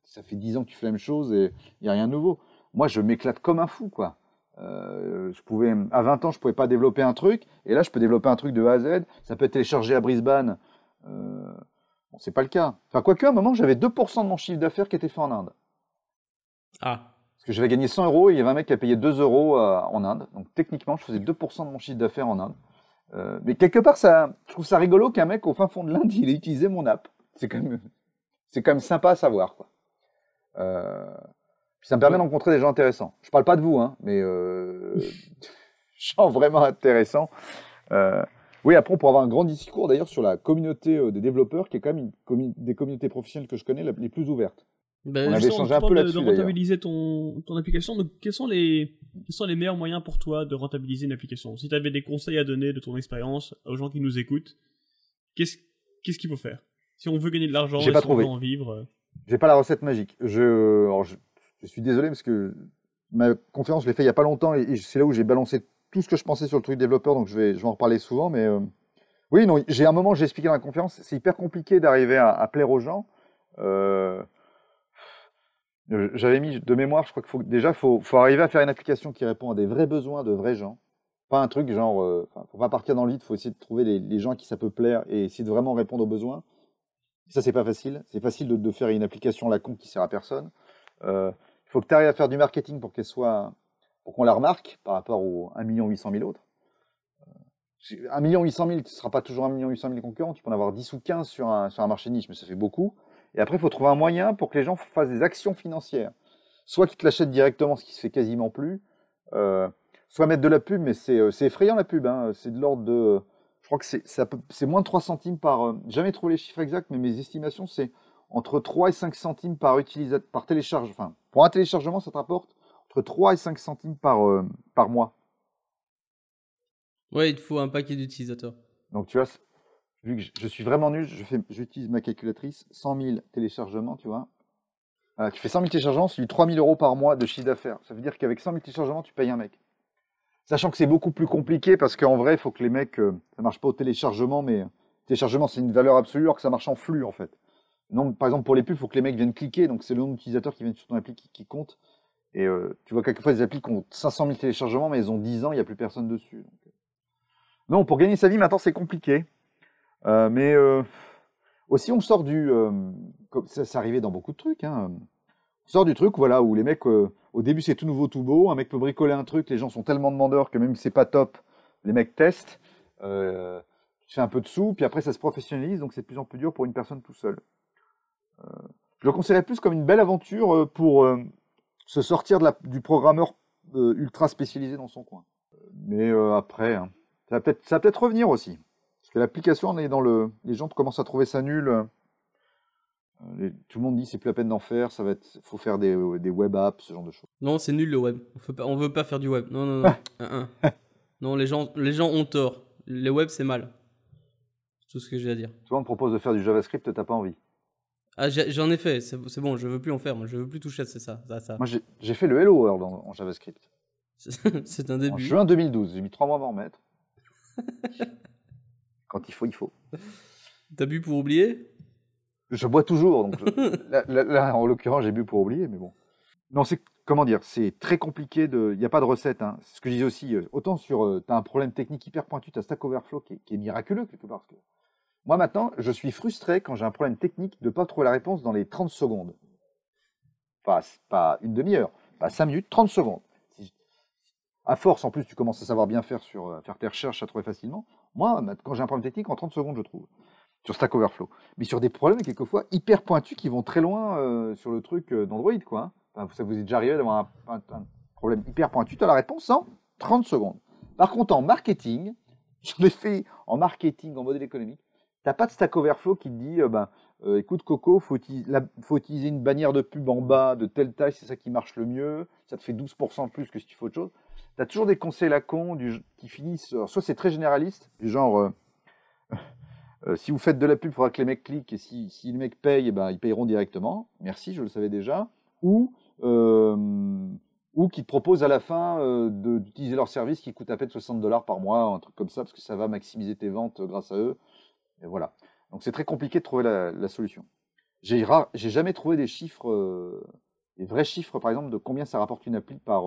ça fait 10 ans que tu fais la même chose et il n'y a rien de nouveau. moi, je m'éclate comme un fou, quoi. Euh, je pouvais, à 20 ans, je pouvais pas développer un truc, et là, je peux développer un truc de A à Z. Ça peut être téléchargé à Brisbane. Euh, bon, c'est pas le cas. Enfin, quoique, à un moment, j'avais 2% de mon chiffre d'affaires qui était fait en Inde. Ah. Parce que j'avais gagné 100 euros et il y avait un mec qui a payé 2 euros euh, en Inde. Donc, techniquement, je faisais 2% de mon chiffre d'affaires en Inde. Euh, mais quelque part, ça, je trouve ça rigolo qu'un mec au fin fond de l'Inde, il ait utilisé mon app. C'est quand même, c'est quand même sympa à savoir, quoi. Euh, puis ça me permet de rencontrer des gens intéressants. Je parle pas de vous, hein, mais euh, gens vraiment intéressants. Euh, oui, après, on pourra avoir un grand discours d'ailleurs sur la communauté euh, des développeurs, qui est quand même une des communautés professionnelles que je connais les plus ouvertes. Ben, On avait tu un peu de- là-dessus, De d'ailleurs. rentabiliser ton, ton application. Donc, quels sont, les, quels sont les meilleurs moyens pour toi de rentabiliser une application Si tu avais des conseils à donner de ton expérience aux gens qui nous écoutent, qu'est-ce qu'il faut faire? Si on veut gagner de l'argent, J'ai et pas si trouvé. on veut en vivre. euh, J'ai pas la recette magique. Je, alors, je, je suis désolé parce que ma conférence, je l'ai fait il y a pas longtemps et, et c'est là où j'ai balancé tout ce que je pensais sur le truc développeur, donc je vais, je vais en reparler souvent. Mais euh, oui, non, j'ai un moment, j'ai expliqué dans la conférence, c'est hyper compliqué d'arriver à, à plaire aux gens. Euh, J'avais mis de mémoire, je crois qu'il faut déjà, faut, faut arriver à faire une application qui répond à des vrais besoins de vrais gens. Pas un truc genre, euh, faut pas partir dans le lead, faut essayer de trouver les, les gens qui ça peut plaire et essayer de vraiment répondre aux besoins. Ça, c'est pas facile. C'est facile de, faire une application la con qui sert à personne. Euh, Il faut que tu arrives à faire du marketing pour qu'elle soit, pour qu'on la remarque par rapport aux 1 800 000 autres. Euh, 1 800 000, ce ne sera pas toujours 1 800 000 concurrents. Tu peux en avoir 10 ou 15 sur un, sur un marché niche, mais ça fait beaucoup. Et après, il faut trouver un moyen pour que les gens fassent des actions financières. Soit qu'ils te l'achètent directement, ce qui se fait quasiment plus, euh, soit mettre de la pub, mais c'est euh, effrayant la pub. Hein. C'est de l'ordre de. Je crois que c'est moins de 3 centimes par. euh, jamais trouvé les chiffres exacts, mais mes estimations, c'est entre 3 et 5 centimes par, utilisateur, par télécharge. Enfin, pour un téléchargement, ça te rapporte entre 3 et 5 centimes par, euh, par mois. Ouais, il te faut un paquet d'utilisateurs. Donc tu vois, vu que je- suis vraiment nul, j'utilise ma calculatrice, 100 000 téléchargements, tu vois. Tu fais 100 000 téléchargements, c'est du 3 000 euros par mois de chiffre d'affaires. Ça veut dire qu'avec 100 000 téléchargements, tu payes un mec. Sachant que c'est beaucoup plus compliqué parce qu'en vrai, il faut que les mecs, euh, ça marche pas au téléchargement, mais téléchargement, c'est une valeur absolue alors que ça marche en flux en fait. Non, par exemple, pour les pubs, il faut que les mecs viennent cliquer, donc c'est le nombre d'utilisateurs qui viennent sur ton appli qui, compte. Et euh, tu vois, quelquefois, des applis qui ont 500 000 téléchargements, mais elles ont 10 ans, il n'y a plus personne dessus. euh. Non, pour gagner sa vie, maintenant, c'est compliqué. Euh, mais euh, aussi, on sort du. euh, comme ça, c'est arrivé dans beaucoup de trucs. Hein, on sort du truc, voilà, où les mecs, au début, c'est tout nouveau, tout beau. Un mec peut bricoler un truc, les gens sont tellement demandeurs que même si c'est pas top, les mecs testent. Tu fais un peu de sous, puis après, ça se professionnalise, donc c'est de plus en plus dur pour une personne tout seul. Euh, je le conseillerais plus comme une belle aventure pour se sortir du programmeur ultra spécialisé dans son coin. Mais après, hein, ça ça va peut-être revenir aussi. Que l'application, on est dans le. Les gens commencent à trouver ça nul. euh, les- tout le monde dit c'est plus la peine d'en faire, ça va être, faut faire des, des web apps, ce genre de choses. Non, c'est nul le web. On veut pas, on veut pas faire du web. Non, non, non. Un. non, les gens, les gens ont tort. Le web, c'est mal. C'est tout ce que j'ai à dire. Souvent on te propose de faire du JavaScript, t'as pas envie. Ah, j'en ai fait. C'est c'est bon, je veux plus en faire. Moi, je veux plus toucher à c'est ça. ça, ça. Moi j'ai j'ai fait le Hello World en, en JavaScript. c'est un En début. juin 2012, j'ai mis trois mois à m'en remettre. Quand il faut, il faut. T'as bu pour oublier? Je bois toujours, donc je- là, là- là, en l'occurrence, j'ai bu pour oublier, mais bon. Non, c'est comment dire, c'est très compliqué de. Il n'y a pas de recette. Hein. C'est ce que je disais aussi. euh, Autant sur, tu as un problème technique hyper pointu, tu as Stack Overflow qui est, qui est miraculeux quelque part. Parce que moi maintenant, je suis frustré quand j'ai un problème technique de ne pas trouver la réponse dans les 30 secondes. Pas, pas une demi-heure, pas 5 minutes, 30 secondes. Si- à force, en plus, tu commences à savoir bien faire sur euh, faire tes recherches, à trouver facilement. Moi, quand j'ai un problème technique, en 30 secondes, je trouve sur Stack Overflow. Mais sur des problèmes quelquefois hyper pointus qui vont très loin euh, sur le truc euh, d'Android, quoi. hein. Ça vous est déjà arrivé d'avoir un, problème hyper pointu, tu as la réponse en 30 secondes. Par contre, en marketing, je l'ai fait en marketing, en modèle économique, t'as pas de Stack Overflow qui te dit, ben, écoute Coco, la- faut utiliser une bannière de pub en bas de telle taille, c'est ça qui marche le mieux, ça te fait 12% de plus que si tu fais autre chose. Tu as toujours des conseils à con du, qui finissent, soit c'est très généraliste, du genre, euh, euh, si vous faites de la pub, il faudra que les mecs cliquent, et si, les mecs payent, eh ben, ils payeront directement. Merci, je le savais déjà. Ou, euh, qui te proposent à la fin d'utiliser leur service qui coûte à peine 60 dollars par mois, un truc comme ça, parce que ça va maximiser tes ventes grâce à eux. Et voilà. Donc c'est très compliqué de trouver la, solution. J'ai jamais trouvé des chiffres, des des vrais chiffres, par exemple, de combien ça rapporte une appli par,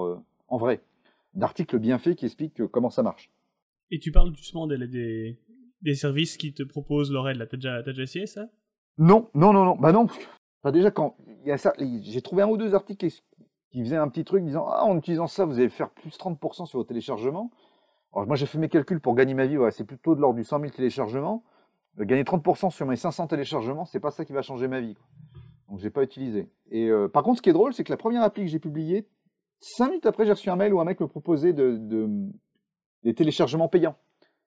en vrai, d'articles bien faits qui expliquent comment ça marche. Et tu parles justement des, des, des services qui te proposent leur aide. T'as déjà, déjà essayé ça? Non, non, non, non. Bah non. Enfin, déjà, quand il y a ça, j'ai trouvé un ou deux articles qui faisaient un petit truc disant Ah, en utilisant ça, vous allez faire plus 30% sur vos téléchargements. Alors, moi, j'ai fait mes calculs pour gagner ma vie. Ouais, c'est plutôt de l'ordre du 100 000 téléchargements. gagner 30% sur mes 500 téléchargements, c'est pas ça qui va changer ma vie. Quoi. Donc, j'ai pas utilisé. Et euh, par contre, ce qui est drôle, c'est que la première appli que j'ai publiée, 5 minutes après, j'ai reçu un mail où un mec me proposait de, de des téléchargements payants.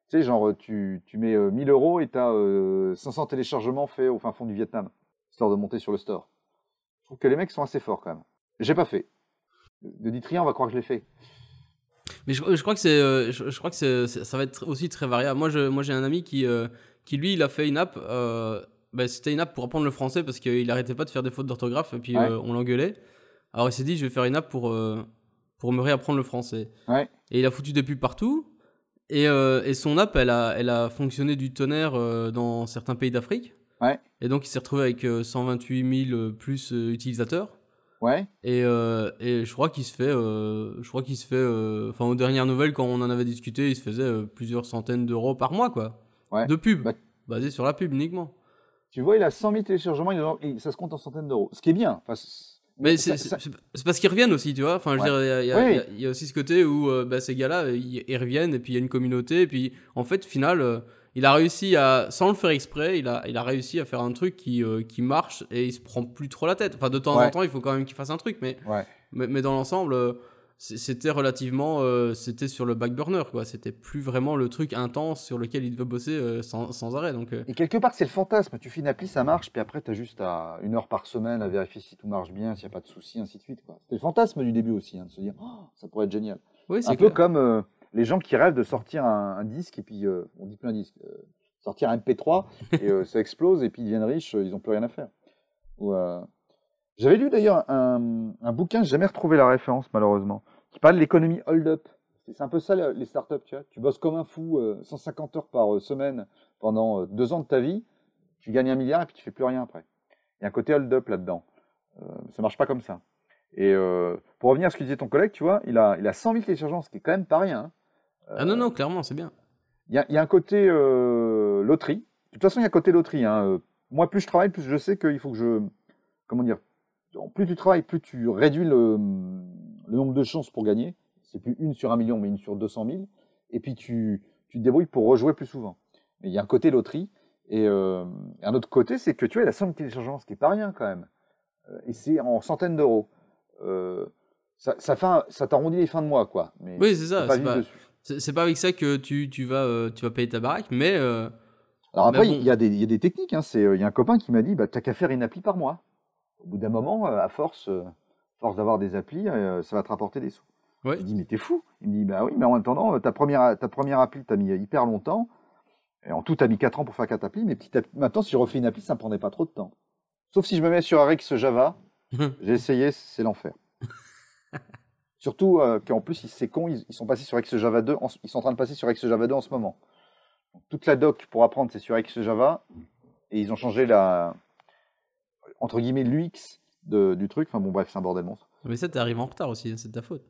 Tu sais, genre, tu, tu mets 1000 euh, euros et tu as 500 téléchargements faits au fin fond du Vietnam, histoire de monter sur le store. Je trouve que les mecs sont assez forts quand même. J'ai pas fait. Ne dites rien, on va croire que je l'ai fait. Mais je, je crois que c'est, euh, je, crois que c'est, ça va être aussi très variable. Moi, je, moi, j'ai un ami qui, euh, qui lui, il a fait une app. Ben, c'était une app pour apprendre le français parce qu'il arrêtait pas de faire des fautes d'orthographe et puis on l'engueulait. Alors il s'est dit, je vais faire une app pour pour me réapprendre le français. Ouais. Et il a foutu des pubs partout. Et, euh, et, son app, elle a, elle a fonctionné du tonnerre euh, dans certains pays d'Afrique. Ouais. Et donc, il s'est retrouvé avec 128 euh, 000 plus utilisateurs. Ouais. Et, et je crois qu'il se fait, je crois qu'il se fait, enfin aux dernières nouvelles quand on en avait discuté, il se faisait plusieurs centaines d'euros par mois, quoi. Ouais. De pub, bah, basé sur la pub uniquement. Tu vois, il a 100 000 téléchargements, ça se compte en centaines d'euros, ce qui est bien. Enfin, mais c'est parce qu'ils reviennent aussi, tu vois. Enfin, je veux dire, il y, a aussi ce côté où euh, bah, ces gars-là, ils, reviennent et puis il y a une communauté. Et puis, en fait, au final, euh, il a réussi à, sans le faire exprès, il a, il a réussi à faire un truc qui, euh, qui marche et il se prend plus trop la tête. Enfin, de temps en temps, il faut quand même qu'il fasse un truc, mais, mais, mais, dans l'ensemble c'était relativement euh, c'était sur le back burner quoi. C'était plus vraiment le truc intense sur lequel il devait bosser euh, sans, sans, arrêt. Donc euh. et quelque part c'est le fantasme. Tu fais une appli ça marche puis après tu as juste à une heure par semaine à vérifier si tout marche bien s'il n'y a pas de soucis ainsi de suite quoi. C'était le fantasme du début aussi hein, de se dire oh, ça pourrait être génial. Oui, un peu comme les gens qui rêvent de sortir un, disque et puis on dit plein disque sortir un MP3 et ça explose et puis ils deviennent riches ils n'ont plus rien à faire j'avais lu d'ailleurs un, un bouquin, j'ai jamais retrouvé la référence malheureusement, qui parle de l'économie hold-up. C'est un peu ça les startups, tu vois. Tu bosses comme un fou, 150 euh, heures par euh, semaine pendant euh, deux ans de ta vie, tu gagnes un milliard et puis tu fais plus rien après. Il y a un côté hold-up là-dedans. Euh, ça marche pas comme ça. Et pour revenir à ce que disait ton collègue, tu vois, il a, il a 100 000 téléchargements, ce qui est quand même pas rien. Hein. ah non, non, clairement, c'est bien. Il y a, y a, un côté loterie. De toute façon, il y a un côté loterie. Hein. Moi, plus je travaille, plus je sais qu'il faut que je. Comment dire Plus tu travailles, plus tu réduis le, le nombre de chances pour gagner. C'est plus une sur un million, mais une sur 200 000. Et puis tu, tu te débrouilles pour rejouer plus souvent. Mais il y a un côté loterie. Et euh, un autre côté, c'est que tu as la somme de téléchargement, ce qui n'est pas rien quand même. Euh, et c'est en centaines d'euros. Euh, ça, ça, ça t'arrondit les fins de mois, quoi. Mais oui, c'est ça. C'est pas, avec ça que tu, tu, vas, tu vas payer ta baraque, mais. Alors après, il y, a des, y a des techniques. Hein. Il y a un copain qui m'a dit bah, T'as qu'à faire une appli par mois. Au bout d'un moment, à force, force d'avoir des applis, euh, ça va te rapporter des sous. Ouais. Je dis, mais t'es fou. Il me dit, bah oui, mais en attendant, euh, ta première, ta première appli, t'as mis hyper longtemps. Et en tout, t'as mis 4 ans pour faire 4 applis, mais petit maintenant, si je refais une appli, ça me prendrait pas trop de temps. Sauf si je me mets sur Rx Java, j'ai essayé, c'est l'enfer. Surtout euh, qu'en plus, c'est con, ils, sont passés sur Java 2, ils sont en train de passer sur Java 2 en ce moment. toute la doc pour apprendre, c'est sur Java, et ils ont changé la, entre guillemets, l'UX du truc. Enfin bon, bref, c'est un bordel monstre. Mais ça, t'es arrivé en retard aussi, hein, c'est de ta faute.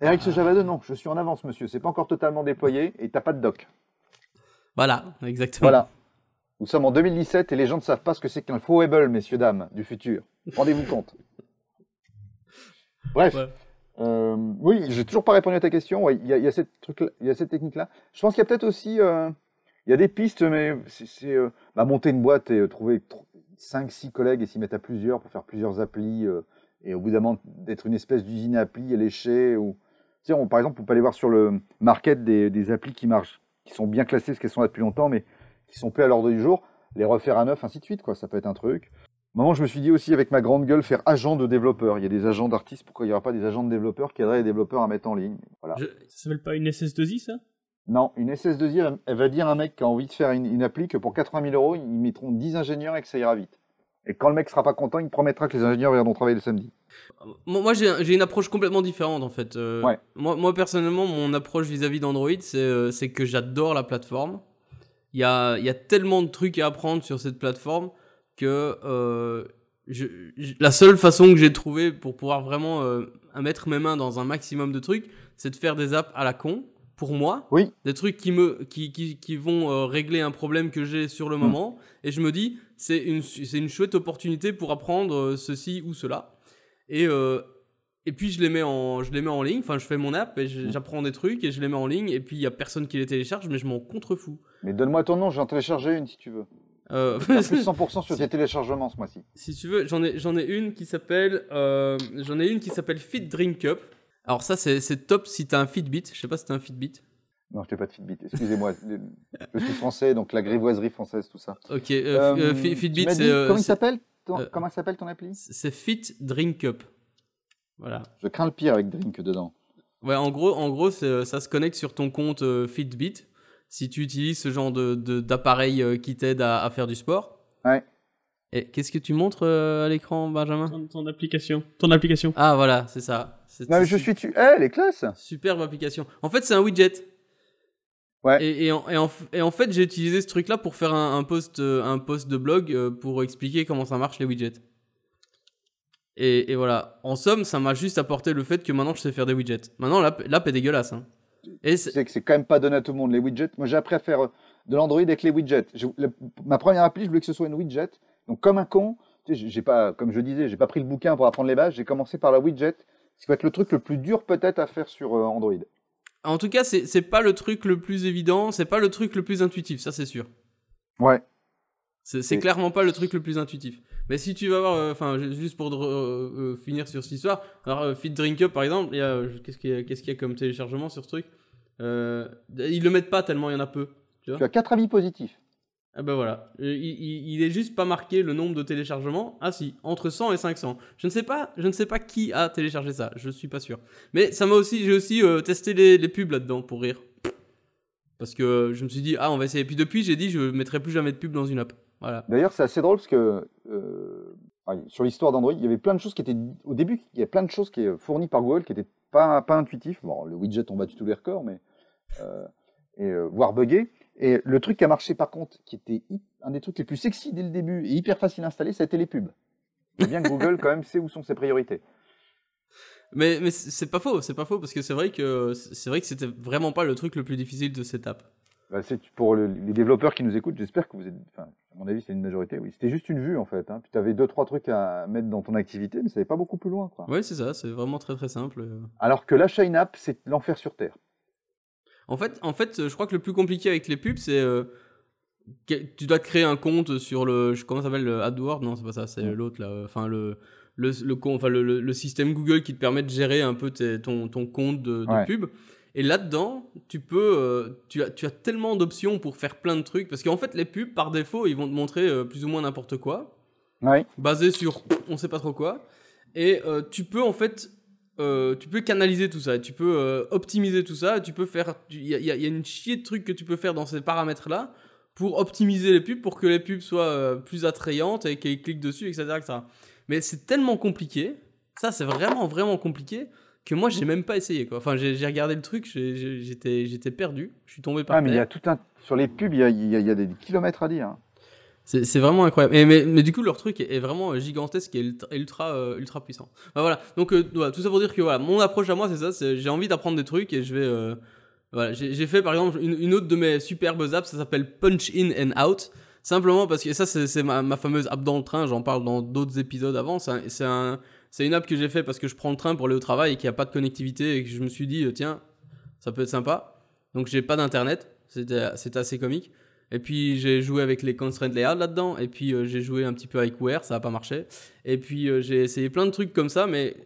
Et avec ce Java 2, non, je suis en avance, monsieur. C'est pas encore totalement déployé et t'as pas de doc. Voilà, exactement. Voilà. Nous sommes en 2017 et les gens ne savent pas ce que c'est qu'un foreable, messieurs, dames, du futur. Rendez-vous compte. Bref. Euh, oui, j'ai toujours pas répondu à ta question. Il y, a, cette, cette technique-là. Je pense qu'il y a peut-être aussi. Euh, il y a des pistes, mais c'est euh, bah, monter une boîte et trouver 5-6 collègues et s'y mettre à plusieurs pour faire plusieurs applis, euh, et au bout d'un moment d'être une espèce d'usine à applis léchée, ou... Tu par exemple, on peut aller voir sur le market des, applis qui marchent, qui sont bien classées parce qu'elles sont là depuis longtemps, mais qui sont plus à l'ordre du jour, les refaire à neuf, ainsi de suite, quoi. Ça peut être un truc. Moment, je me suis dit aussi avec ma grande gueule faire agent de développeur. Il y a des agents d'artistes, pourquoi il n'y aura pas des agents de développeurs qui aideraient les développeurs à mettre en ligne? Voilà. Ça s'appelle pas une SS2I ça? Non, une SS2I, elle va dire à un mec qui a envie de faire une, une appli que pour 80 000 euros, ils mettront 10 ingénieurs et que ça ira vite. Et quand le mec sera pas content, il promettra que les ingénieurs viendront travailler le samedi. Moi, j'ai une approche complètement différente en fait. Euh, moi, moi, personnellement, mon approche vis-à-vis d'Android, euh, c'est que j'adore la plateforme. Il y a, y a, tellement de trucs à apprendre sur cette plateforme que euh, je, je- la seule façon que j'ai trouvé pour pouvoir vraiment euh, mettre mes mains dans un maximum de trucs, c'est de faire des apps à la con, pour moi. Oui. Des trucs qui, me, qui, qui, qui vont euh, régler un problème que j'ai sur le Mm. moment. Et je me dis, c'est une, c'est une chouette opportunité pour apprendre euh, ceci ou cela. Et, euh, et puis je les mets en, je les mets en ligne, enfin je fais mon app et Mm. j'apprends des trucs et je les mets en ligne. Et puis il y a personne qui les télécharge, mais je m'en contrefous. Mais donne-moi ton nom, je vais en télécharger une si tu veux. Euh, plus 100% sur tes téléchargements ce mois-ci. Si tu veux, j'en ai, j'en ai une qui s'appelle, j'en ai une qui s'appelle Fit Drink Up. Alors ça, c'est, top si t'as un Fitbit. Je sais pas si t'as un Fitbit. Non, je t'ai pas de Fitbit, excusez-moi. je suis français, donc la grivoiserie française, tout ça. Ok, euh, Euh, euh, Fitbit, c'est, euh, comment il s'appelle ton- Comment s'appelle ton appli c'est Fit Drink Up. Voilà. Je crains le pire avec Drink dedans. Ouais, en gros, en gros, ça se connecte sur ton compte Fitbit. Si tu utilises ce genre de, de- d'appareil euh, qui t'aide à, à faire du sport. Ouais. Et qu'est-ce que tu montres euh, à l'écran, Benjamin? Ton, ton application. Ton application. Ah voilà, c'est ça. C'est, Non, mais c'est je suis tu. Eh, les classes Superbe application. En fait, c'est un widget. Ouais. Et, et en, et en- et en fait, j'ai utilisé ce truc-là pour faire un, un post, euh, un post de blog euh, pour expliquer comment ça marche les widgets. Et, et voilà. En somme, ça m'a juste apporté le fait que maintenant je sais faire des widgets. Maintenant, l'app, l'app est dégueulasse. hein. Et Tu c'est- sais que c'est quand même pas donné à tout le monde, les widgets. Moi, j'ai appris à faire de l'Android avec les widgets. Je- le- ma première appli, je voulais que ce soit une widget. Donc, comme un con, j'ai- pas, comme je disais, j'ai pas pris le bouquin pour apprendre les bases. J'ai commencé par la widget, ce qui va être le truc le plus dur peut-être à faire sur euh, Android. en tout cas, c'est, pas le truc le plus évident, c'est pas le truc le plus intuitif, ça c'est sûr. Ouais. C'est, clairement pas le truc le plus intuitif. Mais si tu vas voir, euh, enfin, ju- juste pour euh, euh, finir sur cette histoire, alors Fit Drink Up par exemple, qu'est-ce qu'il y a, qu'est-ce qu'il y a comme téléchargement sur ce truc? Ils le mettent pas tellement il y en a peu. Tu vois? Tu as quatre avis positifs. Ah ben voilà, Euh, il, il, il est juste pas marqué le nombre de téléchargements. Ah si, entre 100 et 500. Je ne sais pas, je ne sais pas qui a téléchargé ça, je suis pas sûr. Mais ça m'a aussi, j'ai aussi euh, testé les, pubs là-dedans pour rire. Parce que euh, je me suis dit ah on va essayer. Et puis depuis j'ai dit je mettrai plus jamais de pub dans une app. D'ailleurs, c'est assez drôle parce que sur l'histoire d'Android, il y avait plein de choses qui étaient au début, il y avait plein de choses qui fournies par Google qui n'étaient pas pas intuitifs. Bon, le widget on battu tous les records, mais et voire buggé. Et le truc qui a marché par contre, qui était un des trucs les plus sexy dès le début et hyper facile à installer, ça a été les pubs. C'est bien que Google quand même sait où sont ses priorités. Mais, mais c'est pas faux, c'est pas faux parce que c'est vrai que c'est vrai que c'était vraiment pas le truc le plus difficile de cette app. Bah, c'est pour le- les développeurs qui nous écoutent, j'espère que vous êtes, enfin, à mon avis, c'est une majorité. Oui, c'était juste une vue en fait. Hein. Puis tu avais deux trois trucs à mettre dans ton activité, mais ça n'allait pas beaucoup plus loin. Quoi. Ouais c'est ça, c'est vraiment très très simple. euh. Alors que l'achat in app, c'est l'enfer sur terre. En fait, en fait, je crois que le plus compliqué avec les pubs, c'est euh, que tu dois créer un compte sur le comment ça s'appelle le AdWords? Non c'est pas ça c'est Ouais. l'autre là euh, enfin le le le, enfin, le, le- le système Google qui te permet de gérer un peu tes- ton, ton compte de, de Ouais. pub et là-dedans tu peux euh, tu as tu as tellement d'options pour faire plein de trucs parce qu'en fait les pubs par défaut ils vont te montrer euh, plus ou moins n'importe quoi Ouais. basé sur on sait pas trop quoi. Et euh, tu peux en fait, euh, tu peux canaliser tout ça, tu peux euh, optimiser tout ça, tu peux faire, il y, a- y y une chier de trucs que tu peux faire dans ces paramètres là pour optimiser les pubs, pour que les pubs soient euh, plus attrayantes et qu'ils cliquent dessus, etc. etc. Mais c'est tellement compliqué, ça c'est vraiment vraiment compliqué que moi j'ai même pas essayé quoi. Enfin j'ai regardé le truc, j'étais perdu, je suis tombé par Ah, mais il y a tout un. Sur les pubs, il y a, y des kilomètres à dire. C'est vraiment incroyable. Mais, du coup, leur truc est, vraiment gigantesque et ultra, ultra, euh, puissant. Voilà. Donc, euh, voilà, tout ça pour dire que voilà, mon approche à moi, c'est ça. J'ai envie d'apprendre des trucs et je vais. euh, voilà, j'ai fait par exemple une, autre de mes superbes apps, ça s'appelle Punch In and Out. Simplement parce que ça, c'est ma, fameuse app dans le train. J'en parle dans d'autres épisodes avant. C'est un- C'est un, c'est une app que j'ai fait parce que je prends le train pour aller au travail et qu'il n'y a pas de connectivité et que je me suis dit, tiens, ça peut être sympa. Donc, j'ai pas d'internet. C'était assez comique. Et puis j'ai joué avec les constraint layout là-dedans. Et puis euh, j'ai joué un petit peu avec Wear, ça n'a pas marché. Et puis euh, j'ai essayé plein de trucs comme ça, mais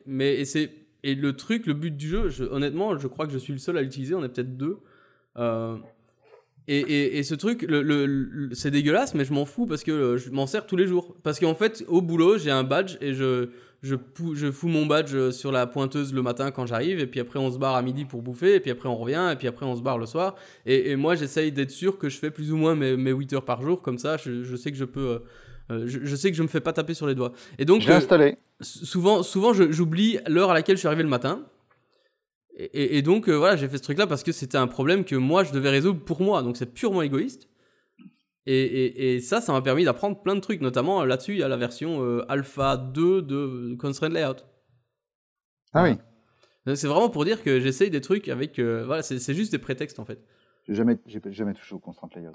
et c'est et le truc, le but du jeu, je- honnêtement, je crois que je suis le seul à l'utiliser. On est peut-être deux. Euh, et, et, et ce truc, le, le- le- c'est dégueulasse, mais je m'en fous parce que euh, je m'en sers tous les jours. Parce qu'en fait, au boulot, j'ai un badge et je, je, pou- je fous mon badge euh, sur la pointeuse le matin quand j'arrive. Et puis après, on se barre à midi pour bouffer. Et puis après, on revient. Et puis après, on se barre le soir. Et, et moi, j'essaye d'être sûr que je fais plus ou moins mes, mes 8 heures par jour. Comme ça, je, je sais que je peux. euh, je, je sais que je me fais pas taper sur les doigts. Et donc, euh, installé. souvent, souvent j'oublie l'heure à laquelle je suis arrivé le matin. Et, donc, euh, voilà, j'ai fait ce truc-là parce que c'était un problème que moi, je devais résoudre pour moi. Donc, c'est purement égoïste. Et, et, et ça, ça m'a permis d'apprendre plein de trucs. Notamment là-dessus, il y a la version euh, Alpha 2 de Constraint Layout. Ah oui. C'est vraiment pour dire que j'essaye des trucs avec. euh, voilà, c'est juste des prétextes en fait. J'ai jamais, j'ai jamais touché au constraint layout.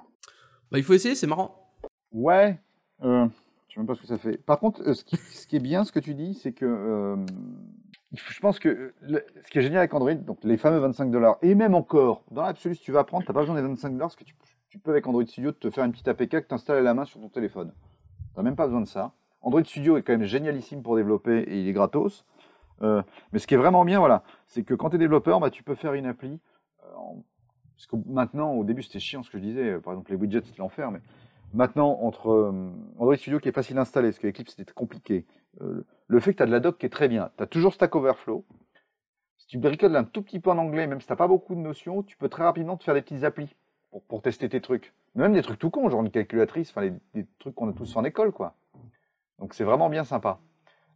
Bah, il faut essayer, c'est marrant. Ouais. Euh, je sais même pas ce que ça fait. Par contre, euh, ce, qui, ce qui est bien, ce que tu dis, c'est que euh, je pense que euh, ce qui est génial avec Android, donc les fameux 25 dollars, et même encore, dans l'absolu, si tu vas apprendre, t'as pas besoin des 25 dollars, parce que tu, tu peux avec Android Studio te faire une petite APK que t'installes à la main sur ton téléphone. T'as même pas besoin de ça. Android Studio est quand même génialissime pour développer et il est gratos. Euh, mais ce qui est vraiment bien, voilà, c'est que quand tu es développeur, bah, tu peux faire une appli. euh, Parce que maintenant, au début, c'était chiant ce que je disais. Par exemple, les widgets, c'était l'enfer. Mais maintenant, entre Android Studio qui est facile à installer, parce qu'avec Eclipse, c'était compliqué. Euh, le fait que tu as de la doc qui est très bien. Tu as toujours Stack Overflow. Si tu bricoles un tout petit peu en anglais, même si tu pas beaucoup de notions, tu peux très rapidement te faire des petites applis pour, tester tes trucs. Même des trucs tout cons, genre une calculatrice, enfin, des trucs qu'on a tous en école, quoi. Donc c'est vraiment bien sympa.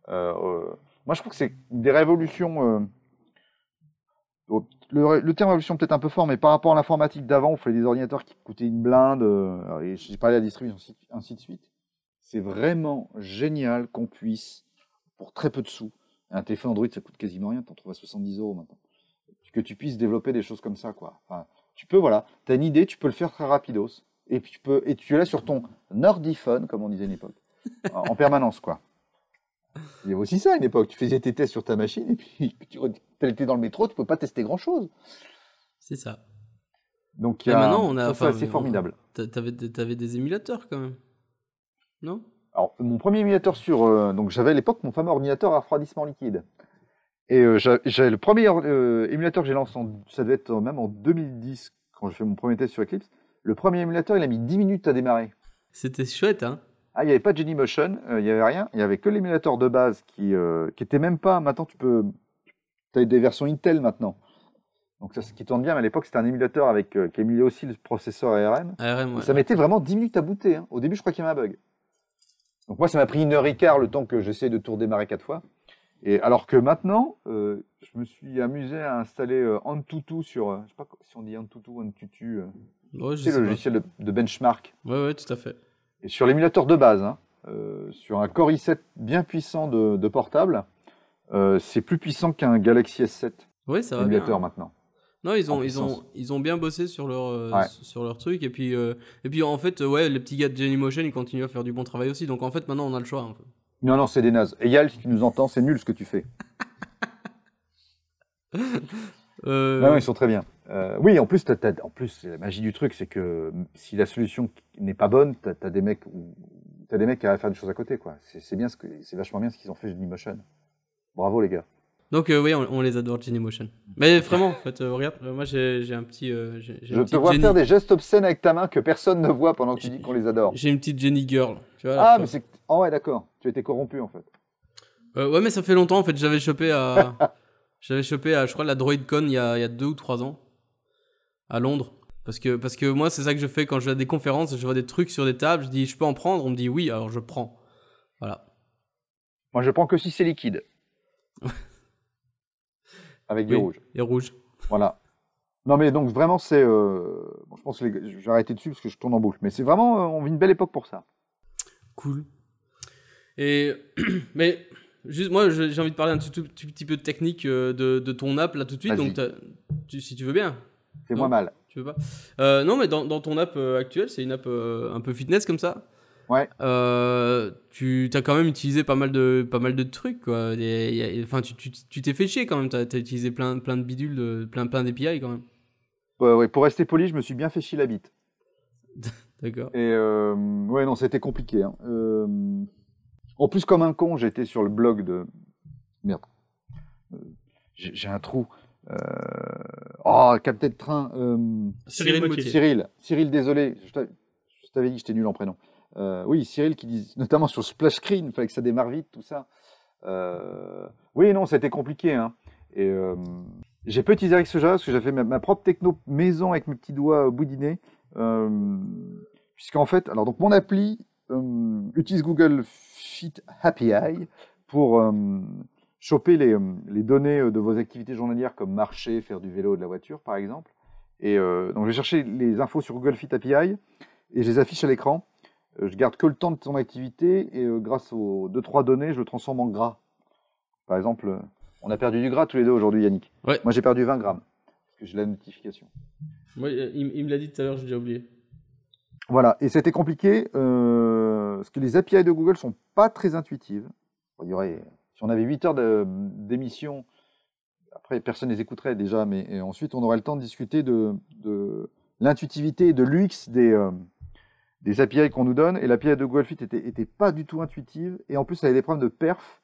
Euh, euh, moi, je trouve que c'est des révolutions. le, terme révolution peut-être un peu fort, mais par rapport à l'informatique d'avant, on fait des ordinateurs qui coûtaient une blinde, et j'ai parlé de la distribution, ainsi de suite. C'est vraiment génial qu'on puisse, pour très peu de sous, un téléphone Android, ça coûte quasiment rien, t'en trouves à 70 euros maintenant, que tu puisses développer des choses comme ça, quoi. Enfin, tu peux, voilà, t'as une idée, tu peux le faire très rapidos, et puis tu peux, et tu es là sur ton Nordiphone, comme on disait à une époque, en en permanence, quoi. Il y avait aussi ça à une époque. Tu faisais tes tests sur ta machine et puis tu étais dans le métro, tu ne pouvais pas tester grand chose. C'est ça. Donc Et a, maintenant, on a- enfin, c'est formidable. T'avais des- t'avais des émulateurs quand même. Non? Alors mon premier émulateur sur, euh, donc j'avais à l'époque mon fameux ordinateur à refroidissement liquide. Et euh, j'avais le premier euh, émulateur que j'ai lancé, en- ça devait être même en 2010 quand j'ai fait mon premier test sur Eclipse. Le premier émulateur, il a mis 10 minutes à démarrer. C'était chouette, hein? Ah, il n'y avait pas de Genymotion, euh, il n'y avait rien. Il n'y avait que l'émulateur de base qui, euh, qui même pas. Maintenant, tu peux. Tu as des versions Intel maintenant. Donc, ça, ce qui tourne bien, mais à l'époque, c'était un émulateur avec, euh, qui émulait aussi le processeur ARM. ARM, ouais. Ça mettait vraiment 10 minutes à booter. hein. Au début, je crois qu'il y avait un bug. Donc, moi, ça m'a pris une heure et quart le temps que j'essaie de tout redémarrer quatre fois. Et alors que maintenant, euh, je me suis amusé à installer euh, Antutu sur. euh, je sais pas si on dit Antutu ou Antutu. euh, Ouais, c'est le logiciel de, de benchmark. Ouais, ouais, tout à fait. Et sur l'émulateur de base, hein, euh, sur un Core i7 bien puissant de, de portable, c'est plus puissant qu'un Galaxy S7 Ouais, ça va bien. émulateur maintenant. Non, ils ont, ils, ont, ils ont bien bossé sur leur, euh, Ouais. sur leur truc. Et puis, euh, et puis, en fait, ouais, les petits gars de Genymotion, ils continuent à faire du bon travail aussi. Donc, en fait, maintenant, on a le choix. un peu. Non, non, c'est des nazes. Et Yal, si tu nous entends, c'est nul ce que tu fais. Euh, Non, non, ils sont très bien. Oui, en plus, t'as- en plus, la magie du truc, c'est que si la solution n'est pas bonne, t'as as des mecs, t'as des mecs qui arrivent à faire des choses à côté, quoi. C'est bien ce que, c'est vachement bien ce qu'ils ont fait Genymotion. Bravo les gars. Donc, euh, oui, on, on les adore, Genymotion. Mais vraiment, en fait, euh, regarde, euh, moi, j'ai un petit. euh, Je te vois Jenny- faire des gestes obscènes avec ta main que personne ne voit pendant que tu dis qu'on les adore. J'ai une petite Jenny Girl. Tu vois, la Ah, mais c'est, oh ouais, d'accord. Tu été corrompu en fait. Ouais, mais ça fait longtemps en fait. J'avais chopé à, j'avais chopé à, je crois, la DroidCon il y a, il y a deux ou trois ans à Londres. Parce que, parce que moi, c'est ça que je fais quand je vais à des conférences. Je vois des trucs sur des tables. Je dis, je peux en prendre? On me dit oui, alors je prends. Voilà. Moi, je prends que si c'est liquide. Avec du Oui. rouge. Et rouge. Voilà. Non, mais donc vraiment, c'est. euh, bon, je pense que les- je vais arrêter dessus parce que je tourne en boucle. Mais c'est vraiment. euh, on vit une belle époque pour ça. Cool. Et mais juste moi, j'ai envie de parler un tout, tout- tout petit peu de technique euh, de, de ton app là tout de suite. Donc, tu- si tu veux bien. Fais-moi mal. Tu veux pas Non, mais dans, dans ton app actuelle, c'est une app un peu fitness comme ça. Ouais. Euh, tu as quand même utilisé pas mal de, pas mal de trucs, quoi. Des- y a- Enfin, tu tu- tu t'es fait chier quand même. Tu as, utilisé plein, plein de bidules, de- plein, plein d'API quand même. Ouais, ouais, pour rester poli, je me suis bien fait chier la bite. D'accord. Et euh, ouais, non, c'était compliqué. hein. Euh, en plus, comme un con, j'étais sur le blog de. Merde. Euh, J'ai un trou. Euh... Oh, capté de train. euh, Cyril Cyril. Cyril. Cyril, désolé. Je t'avais je t'avais dit que j'étais nul en prénom. Euh, oui, Cyril qui dit, notamment sur splash screen, il fallait que ça démarre vite, tout ça. Euh, oui, non, c'était compliqué. Hein. Et euh, j'ai peu utilisé avec ce parce que j'avais ma, ma propre techno maison avec mes petits doigts boudinés. Euh, Puisqu'en fait, alors donc mon appli utilise Google Fit API pour choper les, les données de vos activités journalières comme marcher, faire du vélo, de la voiture par exemple. Et donc je vais chercher les infos sur Google Fit API. et je les affiche à l'écran. Je garde que le temps de ton activité et euh, grâce aux 2-3 données, je le transforme en gras. Par exemple, euh, on a perdu du gras tous les deux aujourd'hui, Yannick. Ouais. Moi, j'ai perdu 20 grammes parce que j'ai la notification. Moi, il, il me l'a dit tout à l'heure, j'ai déjà oublié. Voilà, et c'était compliqué euh, parce que les API de Google sont pas très intuitives. Il y aurait, si on avait 8 heures d'émission, après personne les écouterait déjà, mais et ensuite on aurait le temps de discuter de, de l'intuitivité et de l'UX des, des API qu'on nous donne. Et l'API de Google Fit était, était pas du tout intuitive et en plus elle avait des problèmes de perf,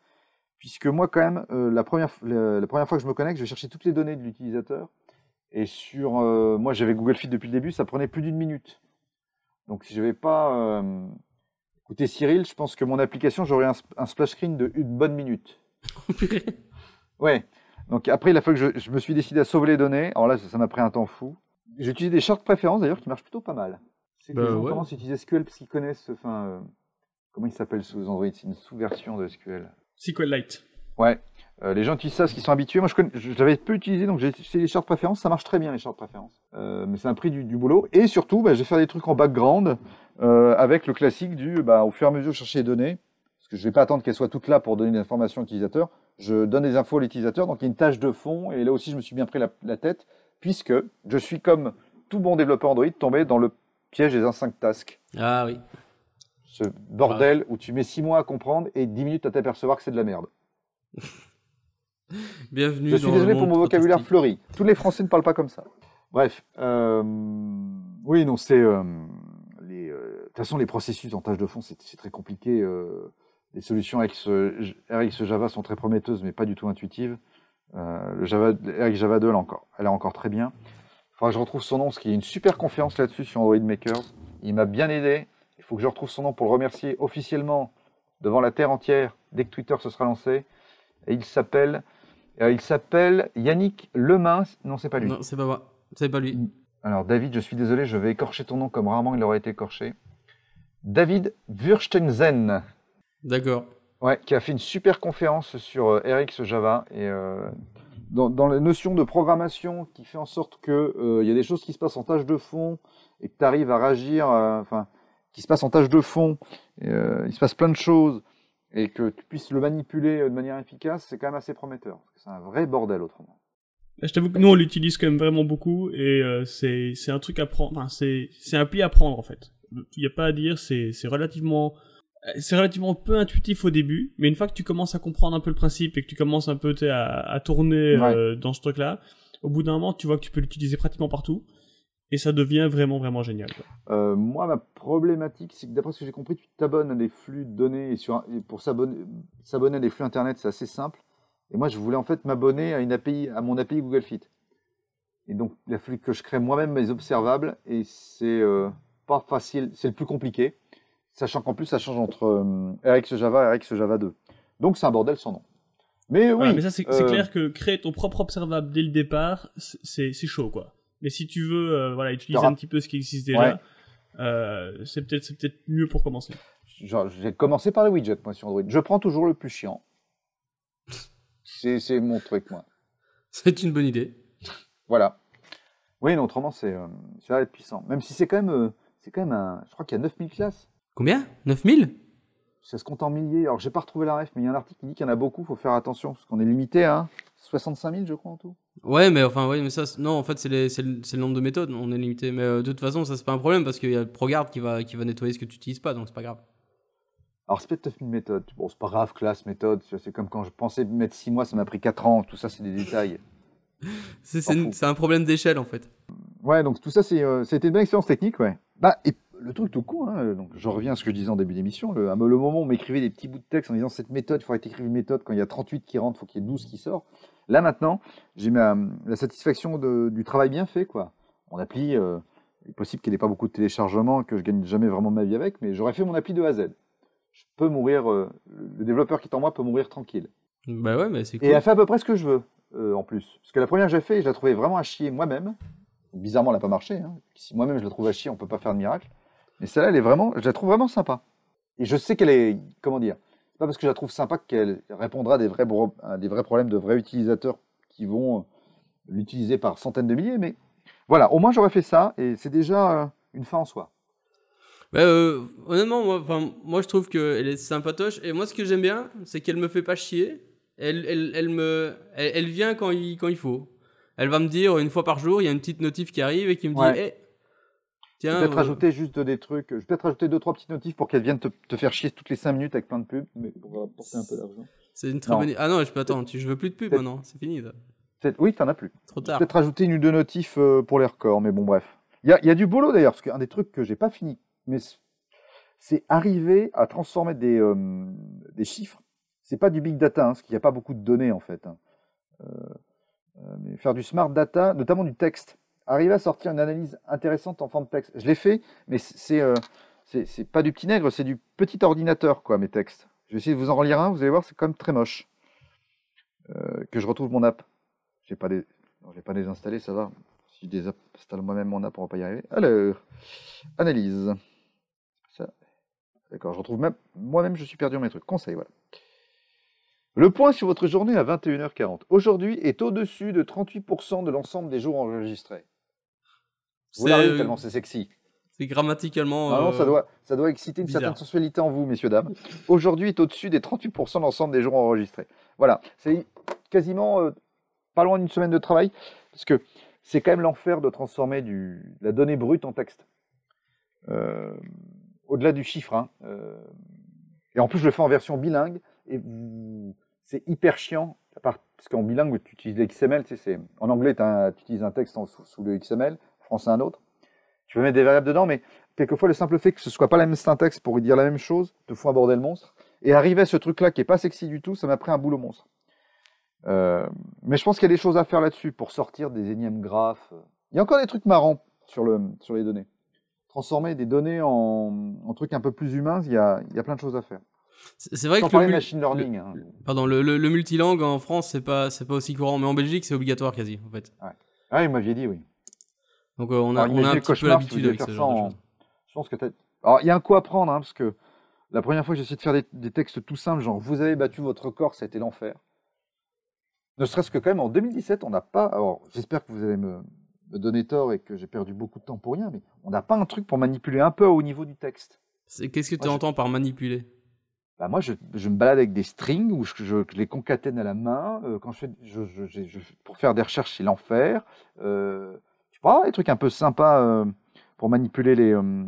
puisque moi quand même, euh, la, première, la, la première fois que je me connecte, je vais chercher toutes les données de l'utilisateur. Et sur, euh, moi j'avais Google Fit depuis le début, ça prenait plus d'une minute. Donc si je n'avais pas euh, écouté Cyril, je pense que mon application, j'aurais un, sp- un splash screen de une bonne minute. Ouais. Donc après, il a fallu que je, je me suis décidé à sauver les données. Alors là, ça m'a pris un temps fou. J'ai utilisé des charts de préférence d'ailleurs qui marchent plutôt pas mal. C'est que Bah les gens ouais. commencent à utiliser SQL parce qu'ils connaissent, enfin, euh, comment il s'appelle sous Android? C'est une sous-version de SQL. SQLite. Ouais. Euh, les gens utilisent ça parce qu'ils sont habitués. Moi, je l'avais peu utilisé, donc j'ai utilisé les charts de préférence. Ça marche très bien, les charts de préférence. Euh, mais ça m'a pris du, du boulot. Et surtout, bah, je vais faire des trucs en background euh, avec le classique du, bah, au fur et à mesure, je chercher les données. Parce que je ne vais pas attendre qu'elles soient toutes là pour donner des informations à l'utilisateur. Je donne des infos à l'utilisateur. Donc, il y a une tâche de fond. Et là aussi, je me suis bien pris la, la tête, puisque je suis, comme tout bon développeur Android, tombé dans le piège des 5 tasks. Ah oui. Ce bordel où tu mets 6 mois à comprendre et 10 minutes à t'apercevoir que c'est de la merde. Bienvenue Je suis dans désolé le pour mon vocabulaire fleuri. Tous les Français ne parlent pas comme ça. Bref, euh, oui, non, c'est euh, les. euh, De toute façon, les processus en tâche de fond, c'est très compliqué. les solutions RX, euh, RX Java sont très prometteuses, mais pas du tout intuitives. Le Java, RX Java 2, elle encore, elle est encore très bien. Il faudra que je retrouve son nom, parce qu'il y a une super conférence là-dessus sur Android Maker. Il m'a bien aidé. Il faut que je retrouve son nom pour le remercier officiellement devant la terre entière dès que Twitter se sera lancé. Et il s'appelle euh, il s'appelle Yannick Lemain. Non, c'est pas lui. Non, c'est pas moi. C'est pas lui. Alors, David, je suis désolé, je vais écorcher ton nom comme rarement il aurait été écorché. David Wurstenzen, D'accord. ouais, qui a fait une super conférence sur euh, RX Java et euh, dans, dans la notion de programmation qui fait en sorte que euh, y a des choses qui se passent en tâche de fond et que tu arrives à réagir, euh, enfin, qui se passent en tâche de fond, euh, il se passe plein de choses et que tu puisses le manipuler de manière efficace, c'est quand même assez prometteur. C'est un vrai bordel autrement. Là, Je t'avoue que nous, on l'utilise quand même vraiment beaucoup et c'est un truc à prendre. Enfin, c'est un pli à prendre en fait. Il n'y a pas à dire, c'est relativement. C'est relativement peu intuitif au début, mais une fois que tu commences à comprendre un peu le principe et que tu commences un peu à, à tourner euh, dans ce truc-là, au bout d'un moment, tu vois que tu peux l'utiliser pratiquement partout et ça devient vraiment vraiment génial. Euh, moi, ma problématique, c'est que d'après ce que j'ai compris, tu t'abonnes à des flux de données et, sur, un- et pour s'abonner à des flux internet, c'est assez simple. Et moi, je voulais en fait m'abonner à une API, à mon API Google Fit. Et donc, il a fallu que je crée moi-même mes observables et c'est euh, pas facile, c'est le plus compliqué, sachant qu'en plus, ça change entre euh, RX Java et RX Java 2. Donc, c'est un bordel sans nom. Mais oui, Voilà, mais ça, c'est euh, clair que créer ton propre observable dès le départ, c'est c'est chaud, quoi. Mais si tu veux euh, voilà, utiliser un petit peu ce qui existe déjà, euh, c'est peut-être c'est peut-être mieux pour commencer. Genre, j'ai commencé par les widgets, moi, sur Android. Je prends toujours le plus chiant. C'est c'est mon truc, moi. C'est une bonne idée. Voilà. Oui, non, autrement, c'est euh, ça va être puissant. Même si c'est quand même, euh, c'est quand même un. Je crois qu'il y a 9000 classes. Combien? 9000 Ça se compte en milliers. Alors, j'ai pas retrouvé la ref, mais il y a un article qui dit qu'il y en a beaucoup. faut faire attention, parce qu'on est limité à 65 000, je crois, en tout. Ouais, mais enfin, ouais, mais ça, non, en fait, c'est le, le nombre de méthodes, on est limité. Mais euh, de toute façon, ça, c'est pas un problème parce qu'il y a ProGuard qui va, qui va nettoyer ce que tu utilises pas, donc c'est pas grave. Alors, c'est peut-être 9000 méthodes. Bon, c'est pas grave, classe, méthode. C'est comme quand je pensais mettre 6 mois, ça m'a pris 4 ans. Tout ça, c'est des détails. C'est une- un problème d'échelle, en fait. Ouais, donc tout ça, euh, c'était une belle expérience technique, ouais. Bah, et le truc tout con, hein, euh, donc je reviens à ce que je disais en début d'émission, le, à le moment où on m'écrivait des petits bouts de texte en disant cette méthode, il faudrait écrives une méthode, quand il y a 38 qui rentrent, il faut qu'il y ait 12 qui sortent. Là maintenant, j'ai ma, la satisfaction de- du travail bien fait, quoi. Mon appli, euh, il est possible qu'il n'ait pas beaucoup de téléchargements, que je gagne jamais vraiment ma vie avec, mais j'aurais fait mon appli de A à Z. Je peux mourir, euh, le développeur qui est en moi peut mourir tranquille. Bah ouais, mais c'est Et cool. elle fait à peu près ce que je veux, euh, en plus. Parce que la première que j'ai fait, je la trouvais vraiment à chier moi-même. Bizarrement, elle n'a pas marché. hein. Si moi-même je la trouve à chier, on peut pas faire de miracle. Mais celle-là, elle est vraiment, je la trouve vraiment sympa. Et je sais qu'elle est, comment dire, c'est pas parce que je la trouve sympa qu'elle répondra à des vrais, bro- à des vrais problèmes de vrais utilisateurs qui vont euh, l'utiliser par centaines de milliers. Mais voilà, au moins j'aurais fait ça et c'est déjà euh, une fin en soi. Bah, euh, honnêtement, moi, je trouve qu'elle est sympatoche. Et moi, ce que j'aime bien, c'est qu'elle me fait pas chier. Elle, elle, elle me, elle, elle vient quand il, quand il faut. Elle va me dire une fois par jour, il y a une petite notif qui arrive et qui me dit Ouais. Eh, Tiens, Peut-être euh, rajouter juste des trucs. Je vais peut-être rajouter deux, trois petites notifs pour qu'elles viennent te, te faire chier toutes les 5 minutes avec plein de pubs, mais pour apporter un peu d'argent. c'est une très Non. bonne. Ah non, je peux attendre. Tu, je veux plus de pub Peut-être- maintenant. C'est fini. Oui, t'en as plus. Trop tard. Peut-être rajouter une ou deux notifs euh, pour les records, mais bon, bref. Il y a, il y a du boulot d'ailleurs, parce qu'un des trucs que j'ai pas fini, mais c'est arriver à transformer des, euh, des chiffres. C'est pas du big data, hein, parce qu'il n'y a pas beaucoup de données en fait. hein. Euh, euh, mais faire du smart data, notamment du texte. Arriver à sortir une analyse intéressante en forme de texte. Je l'ai fait, mais c'est euh, pas du petit nègre, c'est du petit ordinateur, quoi, mes textes. Je vais essayer de vous en relire un, vous allez voir, c'est quand même très moche. Euh, que je retrouve mon app. J'ai pas des... non, je pas désinstallé, ça va. Si je désinstalle moi-même mon app, on va pas y arriver. Alors, analyse. D'accord, je retrouve même. Moi-même, je suis perdu dans mes trucs. Conseil, voilà. Le point sur votre journée à 21h40. Aujourd'hui est au-dessus de 38% de l'ensemble des jours enregistrés. Vous C'est- l'avez tellement c'est sexy. C'est grammaticalement. Ah non, euh, ça, doit, ça doit exciter une bizarre. certaine sensualité en vous, messieurs, dames. Aujourd'hui est au-dessus des 38% de l'ensemble des jours enregistrés. Voilà, c'est quasiment euh, pas loin d'une semaine de travail, parce que c'est quand même l'enfer de transformer du, la donnée brute en texte. Euh, Au-delà du chiffre. hein, euh, et en plus, je le fais en version bilingue, et c'est hyper chiant, parce qu'en bilingue, tu utilises l'XML, tu sais, en anglais, tu utilises un texte en- sous, sous le XML, français un autre. Tu peux mettre des variables dedans, mais quelquefois le simple fait que ce soit pas la même syntaxe pour dire la même chose te fout un bordel monstre. Et arriver à ce truc-là qui est pas sexy du tout, ça m'a pris un boulot monstre. Euh, mais je pense qu'il y a des choses à faire là-dessus pour sortir des énièmes graphes. Il y a encore des trucs marrants sur, le, sur les données. Transformer des données en, en trucs un peu plus humains, il y a, il y a plein de choses à faire. C'est vrai Sans que le, machine learning. hein. pardon, le, le, le multilangue en France, c'est pas, c'est pas aussi courant, mais en Belgique, c'est obligatoire quasi, en fait. Ah, oui, vous m'aviez dit, oui. Donc euh, on a, Alors, on a un petit peu l'habitude avec faire ce genre de en- choses. Je pense que Alors, il y a un coup à prendre, hein, parce que la première fois que j'ai essayé de faire des, des textes tout simples, genre vous avez battu votre record, ça a été l'enfer. Ne serait-ce que quand même en 2017, on n'a pas. Alors, j'espère que vous allez me, me donner tort et que j'ai perdu beaucoup de temps pour rien, mais on n'a pas un truc pour manipuler un peu au niveau du texte. C'est- Qu'est-ce que tu je- entends par manipuler? Bah, moi, je, je me balade avec des strings où je, je- je les concatène à la main. euh, quand fais, je- pour faire des recherches, c'est l'enfer. Euh, avoir des trucs un peu sympas euh, pour manipuler les, euh,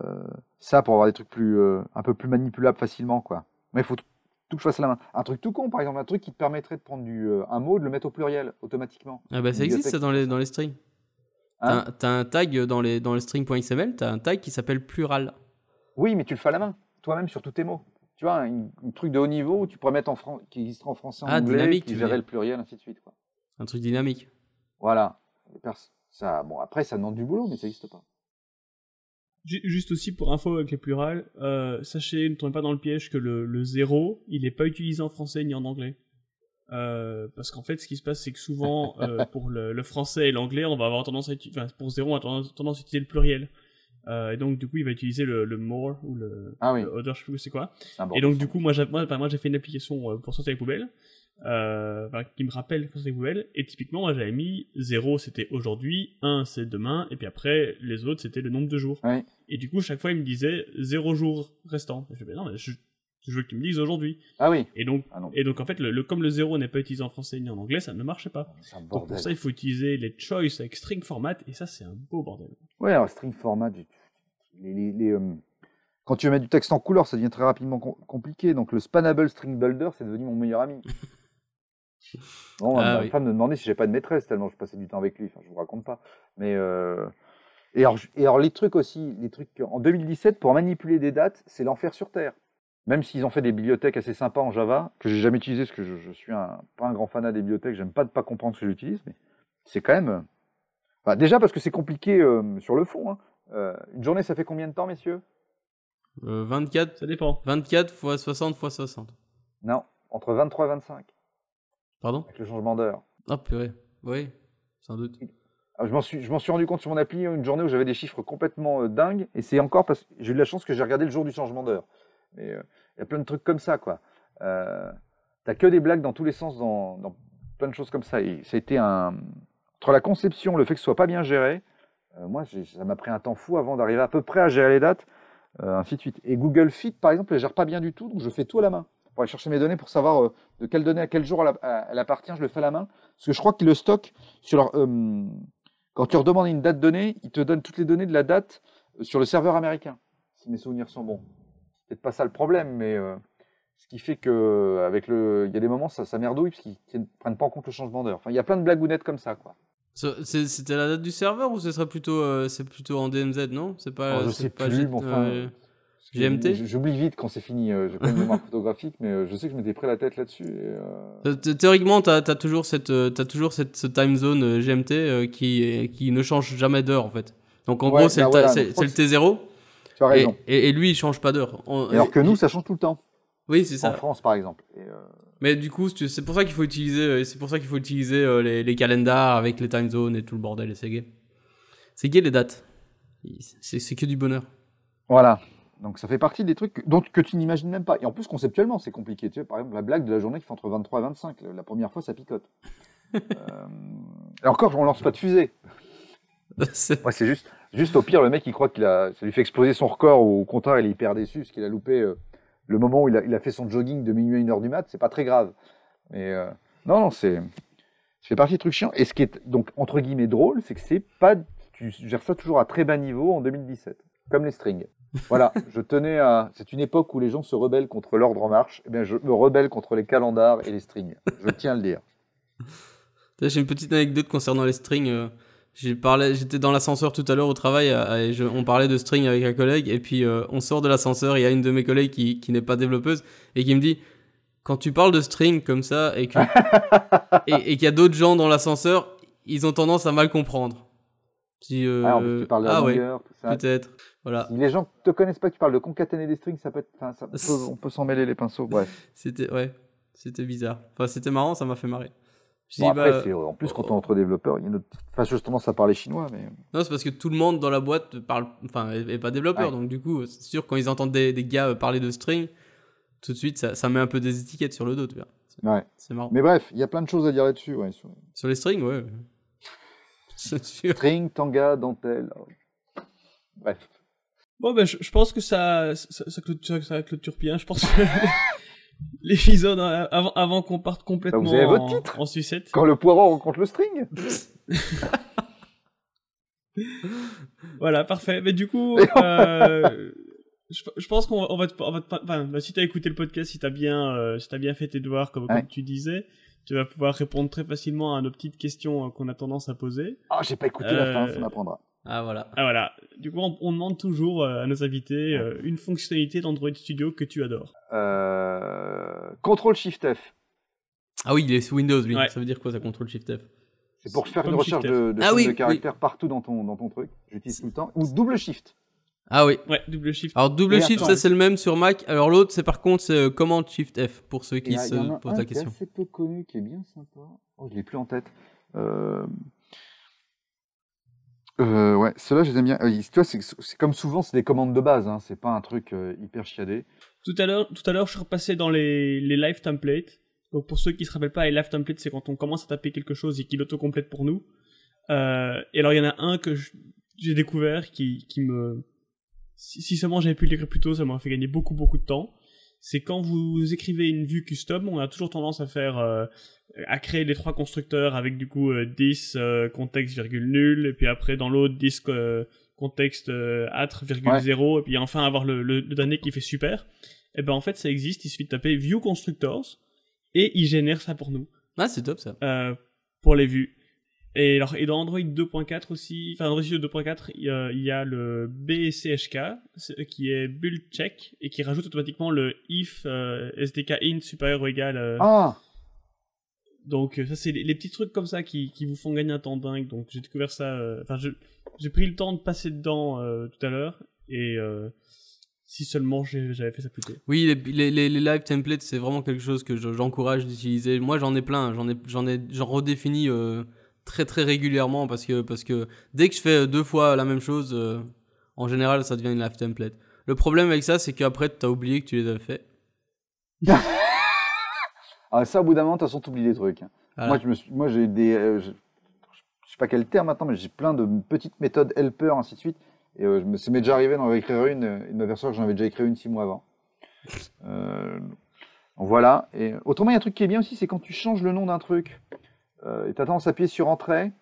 euh, ça, pour avoir des trucs plus, un peu plus manipulables facilement, quoi. Mais il faut tout que je fasse à la main. Un truc tout con, par exemple, un truc qui te permettrait de prendre du, un mot, de le mettre au pluriel automatiquement. ah bah, Ça existe ça dans les, dans les strings. Hein T'as un tag dans les, dans les strings.xml, t'as un tag qui s'appelle plural. Oui, mais tu le fais à la main, toi-même sur tous tes mots. Tu vois, un, un truc de haut niveau où tu pourrais mettre en fran- qui existerait en français, en Ah, anglais, dynamique, qui gérait le pluriel, ainsi de suite. Quoi. Un truc dynamique. Voilà. Ça, bon, après, ça demande du boulot, mais ça n'existe pas. Ju- Juste aussi pour info avec les plurales, euh, sachez, ne tombez pas dans le piège que le, le zéro, il n'est pas utilisé en français ni en anglais. Euh, parce qu'en fait, ce qui se passe, c'est que souvent, euh, pour le, le français et l'anglais, on va avoir tendance à utiliser, enfin, pour zéro, on a tendance, tendance à utiliser le pluriel. Et donc, du coup, il va utiliser le, le more ou le, Ah oui. le other, je sais plus c'est quoi. c'est un Et donc, du coup, moi, j'ai, moi, enfin, moi, j'ai fait une application pour sortir les poubelles, euh, qui me rappelle quand les poubelles. Et typiquement, moi, j'avais mis 0, c'était aujourd'hui, 1, c'est demain, et puis après, les autres, c'était le nombre de jours. Et du coup, chaque fois, il me disait 0 jours restant. Et je fais, non, mais je, je veux que tu me dises aujourd'hui. Ah oui. Et donc, Ah et donc, en fait, le, le- comme le 0 n'est pas utilisé en français ni en anglais, ça ne marchait pas. C'est un Donc, pour ça, il faut utiliser les choice avec string format, et ça, c'est un beau bordel. Ouais, alors string format, les, les- les, euh, quand tu mettre du texte en couleur, ça devient très rapidement com- compliqué. Donc le Spannable String Builder, c'est devenu mon meilleur ami. Bon, Ah ma oui. femme me demandait si j'ai pas de maîtresse tellement je passais du temps avec lui. Enfin, je vous raconte pas. Mais euh, et, alors, je- et alors les trucs aussi, les trucs en 2017 pour manipuler des dates, c'est l'enfer sur terre. Même s'ils ont fait des bibliothèques assez sympas en Java que j'ai jamais utilisé parce que je, je suis un, pas un grand fanat des bibliothèques, j'aime pas de pas comprendre ce que j'utilise, mais c'est quand même. euh, enfin, déjà parce que c'est compliqué euh, sur le fond. hein. Euh, une journée, ça fait combien de temps, messieurs? Euh, 24, Ça dépend. 24 fois 60 fois 60. Non, entre 23 et 25 Pardon avec le changement d'heure. Ah purée. Oui, sans doute. Ah, Je m'en suis, je suis rendu compte sur mon appli une journée où j'avais des chiffres complètement euh, dingues, et c'est encore parce que j'ai eu de la chance que j'ai regardé le jour du changement d'heure. Mais euh, il y a plein de trucs comme ça, quoi. Euh, T'as que des blagues dans tous les sens, dans, dans plein de choses comme ça. Et été un entre la conception, le fait que ce soit pas bien géré, moi, ça m'a pris un temps fou avant d'arriver à peu près à gérer les dates, ainsi de suite. Et Google Fit, par exemple, elle gère pas bien du tout, donc je fais tout à la main. Pour aller chercher mes données, pour savoir euh, de quelle donnée à quel jour elle, appartient, je le fais à la main. Parce que je crois que le stock, sur leur, euh, quand tu redemandes une date donnée, il te donne toutes les données de la date euh, sur le serveur américain, si mes souvenirs sont bons. C'est peut-être pas ça le problème, mais euh, ce qui fait que avec le, il y a des moments ça, ça merdouille parce qu'ils ne prennent pas en compte le changement d'heure. Enfin, il y a plein de blagounettes comme ça, quoi. C'était la date du serveur ou ce serait plutôt, euh, c'est plutôt en DMZ, non? C'est pas. Alors, je sais pas plus, mais enfin, euh, GMT? J'oublie vite quand c'est fini. euh, J'ai pas une mémoire photographique, mais euh, je sais que je m'étais pris la tête là-dessus. euh, thé- Théoriquement, tu as, toujours, cette, t'as toujours cette ce time zone GMT qui, est- qui ne change jamais d'heure en fait. Donc en Ouais, gros, c'est bah le, voilà, le T0 Tu as et, raison. et, et lui il change pas d'heure. Alors que nous, ça change tout le temps. Oui, c'est En ça. France, par exemple. Et, euh, Mais du coup, c'est pour ça qu'il faut utiliser, c'est pour ça qu'il faut utiliser les, les calendars avec les time zones et tout le bordel et c'est gay. C'est gay les dates. C'est que du bonheur. Voilà. Donc ça fait partie des trucs que, dont, que tu n'imagines même pas. Et en plus, conceptuellement, c'est compliqué. Tu vois, par exemple, la blague de la journée qui fait entre 23 et 25. La, première fois, ça picote. euh, et encore, on lance pas de fusée. C'est- juste, juste au pire, le mec, il croit qu'il a, ça lui fait exploser son record. Ou au contraire, il est hyper déçu parce qu'il a loupé euh, le moment où il a, il a fait son jogging de minuit à 1h du mat. C'est pas très grave. Mais euh, non, non, c'est, ça fait partie des trucs chiants. Et ce qui est donc entre guillemets drôle, c'est que c'est pas, tu gères ça toujours à très bas niveau en 2017, comme les strings. Voilà, je tenais à. C'est une époque où les gens se rebellent contre l'ordre en marche. Eh bien, je me rebelle contre les calendars et les strings. Je tiens à le dire. J'ai une petite anecdote concernant les strings. euh, j'étais dans l'ascenseur tout à l'heure au travail euh, et je- on parlait de string avec un collègue et puis euh, on sort de l'ascenseur. Il y a une de mes collègues qui, qui n'est pas développeuse et qui me dit quand tu parles de string comme ça et que et, et qu'il y a d'autres gens dans l'ascenseur, ils ont tendance à mal comprendre. Si, euh, Ah, en plus, tu parles de la ah ouais, longueur, tout ça. peut-être. Voilà, Si les gens te connaissent pas, que tu parles de concaténer des strings, ça peut être. enfin, ça- on peut, s'en mêler les pinceaux. Bref. c'était ouais, c'était bizarre. Enfin, c'était marrant, ça m'a fait marrer. Bon, après, bah, c'est- en plus, quand on est entre développeurs, il y a une autre... Enfin, tendance à parler chinois, mais. Non, c'est parce que tout le monde dans la boîte parle, enfin, est, pas développeur, Ouais. donc du coup, c'est sûr quand ils entendent des, des gars euh, parler de string, tout de suite, ça, ça met un peu des étiquettes sur le dos, tu vois. C'est Ouais. c'est marrant. Mais bref, il y a plein de choses à dire là-dessus. Ouais, sur Sur les strings, ouais. C'est sûr. string, tanga, dentelle. Bref. Bon, ben, je, je pense que ça, ça, ça, clôture, ça clôture bien. Je pense que l'épisode, hein, avant, avant qu'on parte complètement Bah, vous avez votre en, titre en sucette. Quand le poireau rencontre le string Voilà, parfait. Mais du coup, euh, je, je pense qu'on va, te- on va te- enfin, bah, si t'as écouté le podcast, si t'as bien, euh, si t'as bien fait tes devoirs, comme, Ouais. comme tu disais, tu vas pouvoir répondre très facilement à nos petites questions euh, qu'on a tendance à poser. Ah, j'ai pas écouté la fin, ça m'apprendra. Ah, voilà. Ah voilà. Du coup, on, on demande toujours euh, à nos invités euh, une fonctionnalité d'Android Studio que tu adores. Euh... Contrôle Shift F. Ah oui, il est sous Windows, lui. Ouais. Ça veut dire quoi, ça contrôle Shift F? C'est pour faire une recherche de, de Ah somme oui, de oui. caractères partout dans ton, dans ton truc. J'utilise tout le temps. Ou double shift. Ah oui. Ouais, double shift. Alors, double Et Shift, attends. ça c'est le même sur Mac. Alors, l'autre, c'est par contre, c'est euh, Command Shift F, pour ceux qui il y a- se il y en a posent un la question. assez peu connu, qui est bien sympa. Oh, je l'ai plus en tête. Euh... Euh, ouais, ceux-là, je les aime bien. Euh, tu vois, c'est comme souvent, c'est des commandes de base. Hein. C'est pas un truc euh, hyper chiadé. Tout à l'heure, je suis repassé dans les, les live templates. Donc pour ceux qui se rappellent pas, les live templates, c'est quand on commence à taper quelque chose et qu'il autocomplète pour nous. Euh, et alors il y en a un que j'ai découvert qui, qui me, si, si seulement j'avais pu l'écrire plus tôt, ça m'aurait fait gagner beaucoup beaucoup de temps. C'est quand vous écrivez une vue custom, on a toujours tendance à faire, euh, à créer les trois constructeurs avec du coup euh, 10 euh, contexte virgule nul et puis après dans l'autre 10 euh, contexte euh, atre virgule Ouais. 0 et puis enfin avoir le, le, le dernier qui fait super. Et ben en fait ça existe, il suffit de taper view constructors et il génère ça pour nous Ah, c'est top ça. euh, pour les vues. Et, alors, et dans Android 2.4 aussi, enfin Android Studio 2.4, il y a, il y a le BCHK c'est- qui est build check et qui rajoute automatiquement le if euh, SDK int supérieur ou égal. euh, Ah donc euh, ça c'est les, les petits trucs comme ça qui, qui vous font gagner un temps dingue. Donc j'ai découvert ça. euh, Enfin j'ai pris le temps de passer dedans euh, tout à l'heure et euh, si seulement j'avais fait ça plus tôt. Oui, les, les, les- les live templates, c'est vraiment quelque chose que je- j'encourage d'utiliser. Moi, j'en ai plein. J'en ai, j'en ai, j'en redéfinis euh, très très régulièrement parce que, parce que dès que je fais deux fois la même chose, euh, en général, ça devient une live template. Le problème avec ça, c'est qu'après, tu as oublié que tu les as fait. Ah, ça, au bout d'un moment, de toute façon, t'oublies des trucs. hein. Voilà. Moi, je me suis, moi, j'ai des, euh, je- je sais pas quel terme maintenant, mais j'ai plein de petites méthodes helper, ainsi de suite. Et euh, je me, ça m'est déjà arrivé d'en écrire une, euh, de m'apercevoir que j'en avais déjà écrit une six mois avant. Euh, voilà. Et autrement, il y a un truc qui est bien aussi, c'est quand tu changes le nom d'un truc, euh, et tu as tendance à appuyer sur Entrée,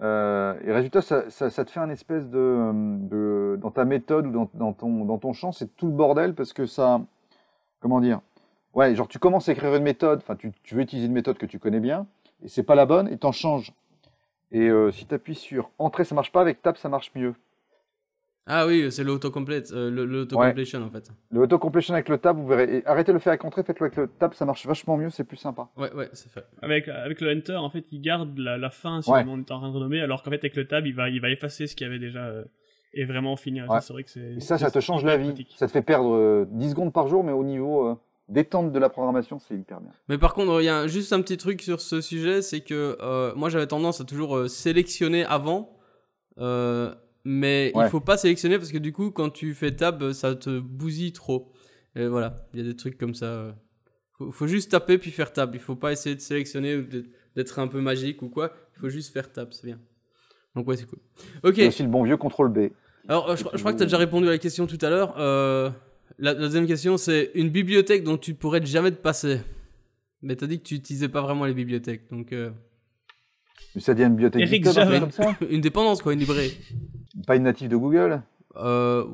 euh, et résultat, ça, te fait un espèce de, dans ta méthode ou dans, ton, dans champ, c'est tout le bordel parce que ça, comment dire, ouais, genre tu commences à écrire une méthode, enfin tu, veux utiliser une méthode que tu connais bien, et c'est pas la bonne, et t'en changes. Et euh, si tu appuies sur Entrée, ça marche pas, avec Tab, ça marche mieux. Ah oui, c'est l'autocomplete, euh, le- l'autocompletion en fait. Le auto-completion avec le Tab, vous verrez. Et arrêtez de le faire avec Entrée, faites-le avec le Tab, ça marche vachement mieux, c'est plus sympa. Ouais, ouais, c'est fait. Avec, avec le Enter, en fait, il garde la, la fin si Ouais. on est en train de renommer, alors qu'en fait, avec le Tab, il va, il va effacer ce qu'il y avait déjà euh, et vraiment finir. Ouais. C'est vrai que c'est. Et ça, ça te change la vie. pratique. Ça te fait perdre euh, 10 secondes par jour, mais au niveau euh, détente de la programmation, c'est hyper bien. Mais par contre, il y a juste un petit truc sur ce sujet, c'est que euh, moi j'avais tendance à toujours euh, sélectionner avant, euh, mais Ouais. il faut pas sélectionner parce que du coup, quand tu fais tab, ça te bousille trop. Et voilà, il y a des trucs comme ça. Faut, faut juste taper puis faire tab. Il faut pas essayer de sélectionner ou d'être un peu magique ou quoi. Il faut juste faire tab, c'est bien. Donc ouais, c'est cool. Ok. Il y a aussi le bon vieux contrôle B. Alors, euh, je, je crois que tu as déjà répondu à la question tout à l'heure. Euh, la, la deuxième question, c'est une bibliothèque dont tu pourrais jamais te passer. Mais tu as dit que tu utilisais pas vraiment les bibliothèques. Donc, euh, Mais ça devient une bibliothèque Eric GitHub, un truc Java. comme ça? Une dépendance, quoi, une librairie. Pas une native de Google? Euh,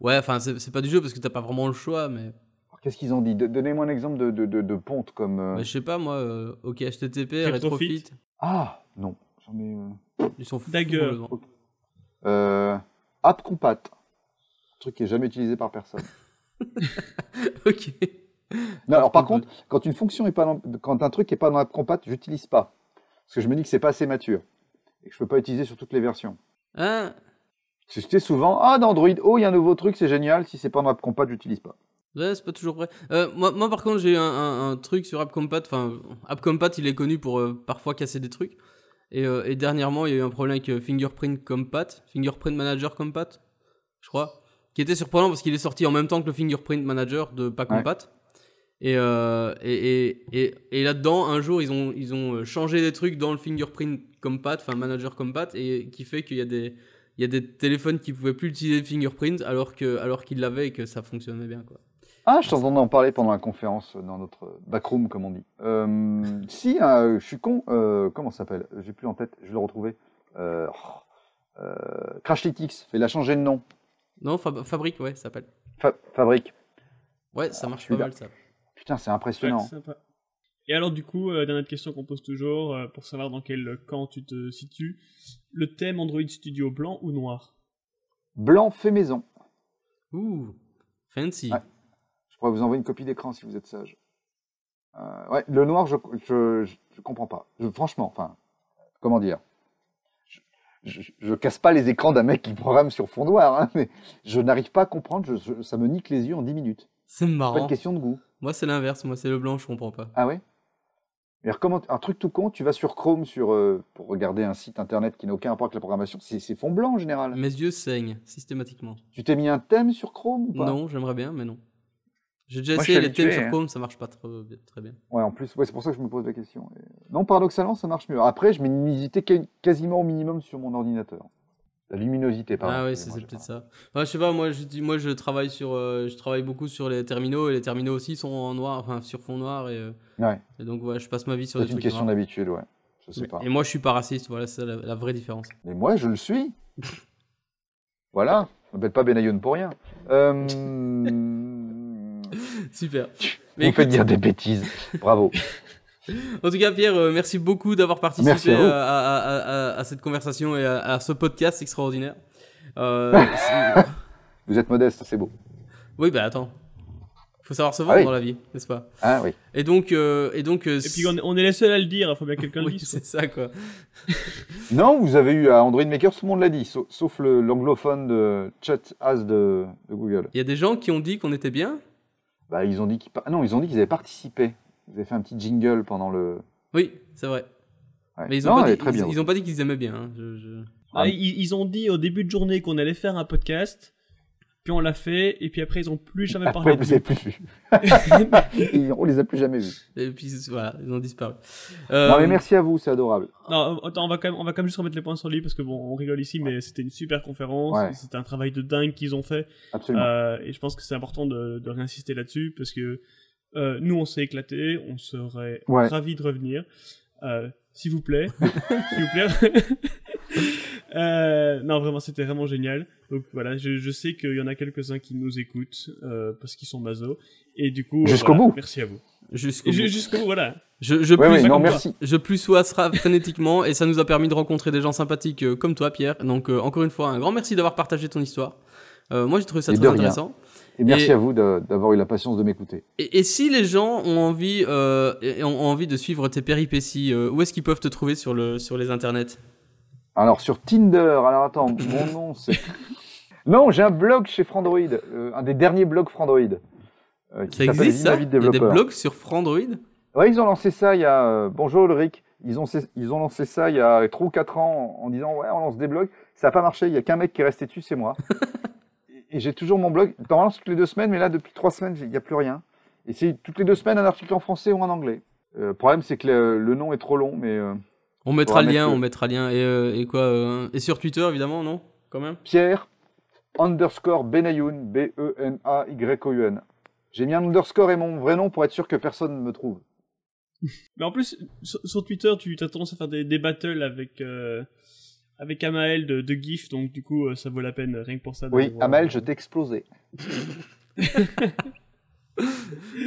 ouais, enfin, c'est pas du jeu parce que t'as pas vraiment le choix, mais Qu'est-ce qu'ils ont dit? Donnez-moi un exemple de, de, de, de ponte comme. euh, bah, je sais pas, moi, euh, ok, HTTP, Retrofit. Retrofit, Ah, non. J'en ai. euh, ils sont fous. Euh, App Compat. Un truc qui est jamais utilisé par personne. ok. Non, alors par contre, quand une fonction est pas dans, quand un truc est pas dans App Compat, j'utilise pas. Parce que je me dis que c'est pas assez mature. Et que je peux pas utiliser sur toutes les versions. Hein? C'était souvent, ah, dans Android, oh, il y a un nouveau truc, c'est génial. Si c'est pas dans App Compat, j'utilise pas. Ouais, c'est pas toujours vrai. Euh, moi, moi, par contre, j'ai eu un, un- un truc sur AppCompat. Enfin, AppCompat, il est connu pour euh, parfois casser des trucs. Et, euh, et dernièrement, il y a eu un problème avec euh, Fingerprint Compat, Fingerprint Manager Compat, je crois, qui était surprenant parce qu'il est sorti en même temps que le Fingerprint Manager de pas Ouais. Et, euh, et, et, et, et là-dedans, un jour, ils ont, ils ont euh, changé des trucs dans le Fingerprint Compat, enfin Manager Compat, et qui fait qu'il y a des, il y a des téléphones qui pouvaient plus utiliser le Fingerprint alors que, alors qu'ils l'avaient et que ça fonctionnait bien, quoi. Ah, je t'entendais en parler pendant la conférence euh, dans notre backroom, comme on dit. Euh, si, euh, je suis con. Euh, comment ça s'appelle? J'ai plus en tête. Je vais le retrouver. Euh, oh, Crashlytics. Il a changé de nom. Non, Fab- Fabrique, ouais, ça s'appelle. Fa- Fabrique. Ouais, ça marche pas mal ça. Putain, c'est impressionnant. Et alors, du coup, euh, dernière question qu'on pose toujours, euh, pour savoir dans quel camp tu te situes. Le thème Android Studio blanc ou noir? Blanc fait maison. Ouh, fancy. Ouais. Je pourrais vous envoyer une copie d'écran si vous êtes sage. Euh, ouais, le noir, je, je, je, je comprends pas. Je- franchement, enfin, comment dire? Je, je, je casse pas les écrans d'un mec qui programme sur fond noir, hein, mais je n'arrive pas à comprendre. Je, je- ça me nique les yeux en 10 minutes. C'est C'est pas marrant. une question de goût. Moi, c'est l'inverse. Moi, c'est le blanc, je comprends pas. Ah ouais? Alors, comment, Un truc tout con, tu vas sur Chrome sur, euh, pour regarder un site internet qui n'a aucun rapport avec la programmation. C'est fond blanc en général. Mes yeux saignent systématiquement. Tu t'es mis un thème sur Chrome ou pas? Non, j'aimerais bien, mais non. J'ai déjà Moi, je essayé les thèmes sur hein. Chrome, ça marche pas trop, très bien. Ouais, en plus, ouais, c'est pour ça que je me pose la question. Non, paradoxalement, ça marche mieux. Après, je mets une luminosité qua- quasiment au minimum sur mon ordinateur. La luminosité, pardon. ah oui, c'est peut-être ça. Ouais, je sais pas, moi je, dis- moi je travaille sur, euh, je travaille beaucoup sur les terminaux et les terminaux aussi sont en noir, enfin sur fond noir et, euh, Ouais, et donc ouais, je passe ma vie sur des c'est une trucs question d'habitude, ouais. Je sais pas. Et moi je suis pas raciste, voilà, c'est la, la vraie différence. Mais moi, je le suis. voilà, je m'appelle pas Benayoun pour rien. Euh... Super. Vous Mais faites écoute, dire des bêtises. Bravo. En tout cas, Pierre, euh, merci beaucoup d'avoir participé à vous. à, à- à- à- à cette conversation et à, à ce podcast extraordinaire. Euh, c'est- Vous êtes modeste, c'est beau. oui, bah attends. Faut savoir se vendre Ah oui. dans la vie, n'est-ce pas? Ah oui. Et donc, euh, et donc. euh, Et puis on est, on est les seuls à le dire, il faut bien que quelqu'un le oui, dise. quoi. c'est ça quoi. Non, vous avez eu à Android Maker, tout le monde l'a dit, sauf, sauf le- l'anglophone de Chat As de, de Google. Il y a des gens qui ont dit qu'on était bien? Bah, ils ont dit qu'ils non, ils ont dit qu'ils avaient participé. Ils avaient fait un petit jingle pendant le. Oui, c'est vrai. Ouais. Mais ils ont non, pas dit, ils, bien. ils ont pas dit qu'ils aimaient bien. hein. Je- je- Ah, ils, ils ont dit au début de journée qu'on allait faire un podcast. puis on l'a fait, et puis après ils ont plus jamais Après, parlé. vous de les avez plus vus. Et on les a plus jamais vus. Et puis voilà, ils ont disparu. Non, Euh, mais merci à vous, c'est adorable. Non, attends, on va quand même, on va quand même juste remettre les points sur le i parce que bon, on rigole ici, mais c'était une super conférence, Ouais. c'était un travail de dingue qu'ils ont fait, Absolument. euh, et je pense que c'est important de, de réinsister là-dessus parce que euh, nous on s'est éclaté, on serait Ouais. ravis de revenir. Euh, s'il vous plaît, s'il vous plaît. Euh, non, vraiment, c'était vraiment génial. Donc voilà, je, je sais qu'il y en a quelques-uns qui nous écoutent euh, parce qu'ils sont maso. Et du coup, Jusqu'au voilà, bout. Merci à vous. Jusqu'au bout. Jusqu'au bout, voilà. Je, je Ouais, plus- ouais, non, merci. Je plus sois frénétiquement et ça nous a permis de rencontrer des gens sympathiques comme toi, Pierre. Donc, euh, encore une fois, un grand merci d'avoir partagé ton histoire. Euh, moi, j'ai trouvé ça Et très rien. Et merci et- à vous d'avoir eu la patience de m'écouter. Et, et si les gens ont envie, euh, ont envie de suivre tes péripéties, euh, où est-ce qu'ils peuvent te trouver sur, le, sur les internets? Alors, sur Tinder, alors attends, mon nom c'est. Non, j'ai un blog chez Frandroid, euh, un des derniers blogs Frandroid. Ça existe ça? Il y a des blogs sur Frandroid? Ouais, ils ont lancé ça il y a. Bonjour Ulrich. Ils ont, ils ont lancé ça il y a 3 ou 4 ans en, en disant Ouais, on lance des blogs. Ça n'a pas marché. Il y a qu'un mec qui est resté dessus, c'est moi. et j'ai toujours mon blog. Normalement, c'est toutes les deux semaines, mais là, depuis 3 semaines, il n'y a plus rien. Et c'est toutes les deux semaines un article en français ou en anglais. Euh, le problème, c'est que le, le nom est trop long, mais euh, On mettra le lien, on mettra le lien. Et, euh, et quoi euh, Et sur Twitter, évidemment, non Quand même? Pierre underscore Benayoun, B-E-N-A-Y-O-U-N. J'ai mis un underscore et mon vrai nom pour être sûr que personne ne me trouve. Mais en plus, sur, sur Twitter, tu as tendance à faire des, des battles avec, euh, avec Amael de, de GIF, donc du coup, euh, ça vaut la peine, rien que pour ça. Oui, voir. Amel, je t'ai explosé.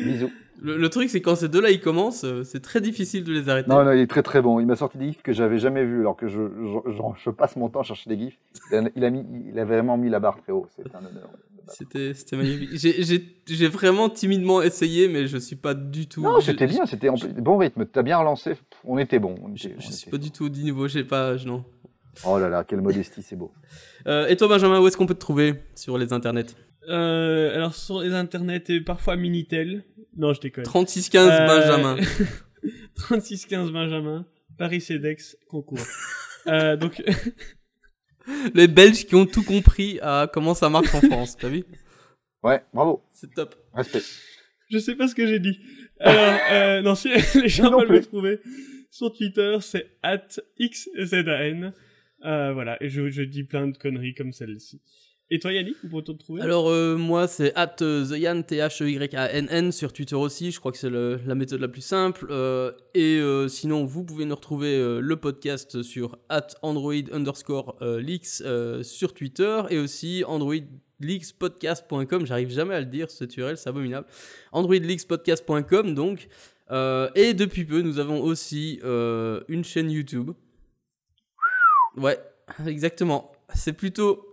Bisous. le, le truc, c'est quand ces deux-là ils commencent, euh, c'est très difficile de les arrêter. Non, non, il est très très bon. Il m'a sorti des gifs que j'avais jamais vus, alors que je, je, je- je passe mon temps à chercher des gifs. Il a, mis, il a vraiment mis la barre très haut. C'est un honneur. C'était magnifique. J'ai- J'ai j'ai vraiment timidement essayé, mais je suis pas du tout. Non, c'était bien, c'était bon rythme. T'as bien relancé. On était bon. on Je, était- je on suis était pas du tout au niveau, je sais pas, je- non. Oh là là, quelle modestie, c'est beau. Euh, et toi, Benjamin, où est-ce qu'on peut te trouver sur les internets Euh, alors, sur les internets, et parfois Minitel. Non, je déconne. 3615 Euh, Benjamin. 3615 Benjamin, Paris CEDEX, concours. euh, donc, Les Belges qui ont tout compris à comment ça marche en France, t'as vu Ouais, bravo. C'est top. Respect. je sais pas ce que j'ai dit. Alors, euh, non, si les gens veulent me trouver sur Twitter, c'est xzan. Euh, voilà, et je, dis plein de conneries comme celle-ci. Et toi, Yannick, où peut-on te trouver Alors, euh, moi, c'est at TheYan, T-H-E-Y-A-N-N, sur Twitter aussi. Je crois que c'est la méthode la plus simple. Euh, et euh, sinon, vous pouvez nous retrouver euh, le podcast sur at Android underscore euh, leaks euh, sur Twitter et aussi androidleakspodcast.com. J'arrive jamais à le dire, cette URL, c'est abominable. androidleakspodcast.com, donc. Euh, et depuis peu, nous avons aussi euh, une chaîne YouTube. Ouais, exactement. C'est plutôt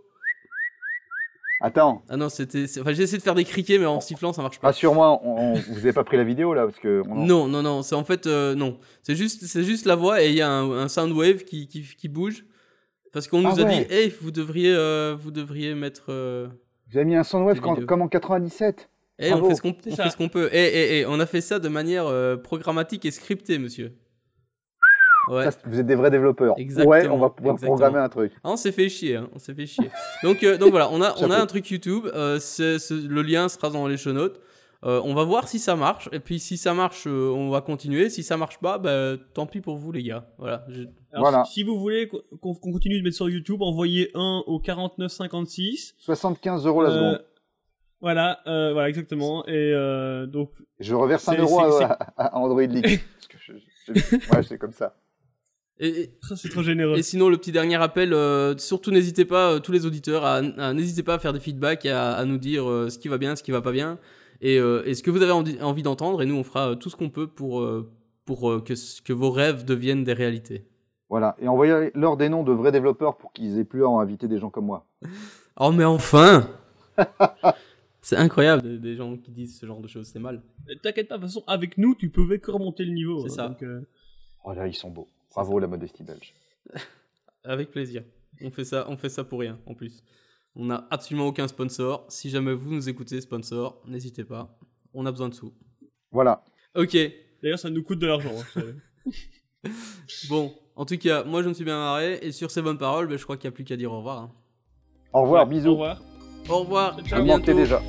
Attends, ah non, c'était. Enfin, j'ai essayé de faire des criquets, mais en sifflant, ça marche pas. rassure-moi, on, on- vous avez pas pris la vidéo là parce que on en- Non, non, non. C'est en fait euh, non. C'est juste, c'est juste la voix et il y a un, un sound wave qui, qui, qui bouge. Parce qu'on nous Ah a ouais. dit, hey, vous devriez, euh, vous devriez mettre. euh, Vous avez mis un soundwave quand- comme en 97. hey, on Bravo. fait ce qu'on, C'est on fait ce qu'on peut. Et, et, et on a fait ça de manière programmatique et scriptée, monsieur. Ouais. Ça, vous êtes des vrais développeurs. Exactement, Ouais, on va pouvoir exactement. programmer un truc. Ah, on s'est fait chier, hein, on s'est fait chier. donc, euh, donc voilà, on a, on a Chapeau. un truc YouTube, euh, le lien sera dans les show notes. Euh, on va voir si ça marche, et puis si ça marche, euh, on va continuer. Si ça marche pas, bah, tant pis pour vous les gars. Voilà. je- Alors, Voilà. si, si vous voulez qu'on continue de mettre sur YouTube, envoyez un au 4956. 75 euros la Euh, seconde. Voilà, euh, voilà, exactement. Et euh, donc, Je reverse un euro à Android League. Parce que je, je- ouais, c'est comme ça. Et, et- c'est trop généreux. et sinon, le petit dernier appel, euh, surtout n'hésitez pas, euh, tous les auditeurs, à, à- n'hésitez pas à faire des feedbacks et à, à nous dire euh, ce qui va bien, ce qui va pas bien, et, euh, et ce que vous avez envie, envie d'entendre. Et nous, on fera euh, tout ce qu'on peut pour, euh, pour euh, que, vos rêves deviennent des réalités. Voilà. Et envoyez-leur des noms de vrais développeurs pour qu'ils aient plus à en inviter des gens comme moi. Oh, mais enfin C'est incroyable, des, des gens qui disent ce genre de choses, c'est mal. T'inquiète pas, de toute façon, avec nous, tu pouvais que remonter le niveau. C'est hein, ça. donc, euh, Oh là, ils sont beaux. Bravo la modestie belge. Avec plaisir. On fait ça, on fait ça pour rien, en plus. On n'a absolument aucun sponsor. Si jamais vous nous écoutez, sponsor, n'hésitez pas. On a besoin de sous. Voilà. Ok. D'ailleurs, ça nous coûte de l'argent. hein, Bon, en tout cas, moi je me suis bien marré. Et sur ces bonnes paroles, ben, je crois qu'il n'y a plus qu'à dire au revoir. hein. Au revoir, Ouais, bisous. Au revoir. Au revoir. Ciao. À bientôt. déjà.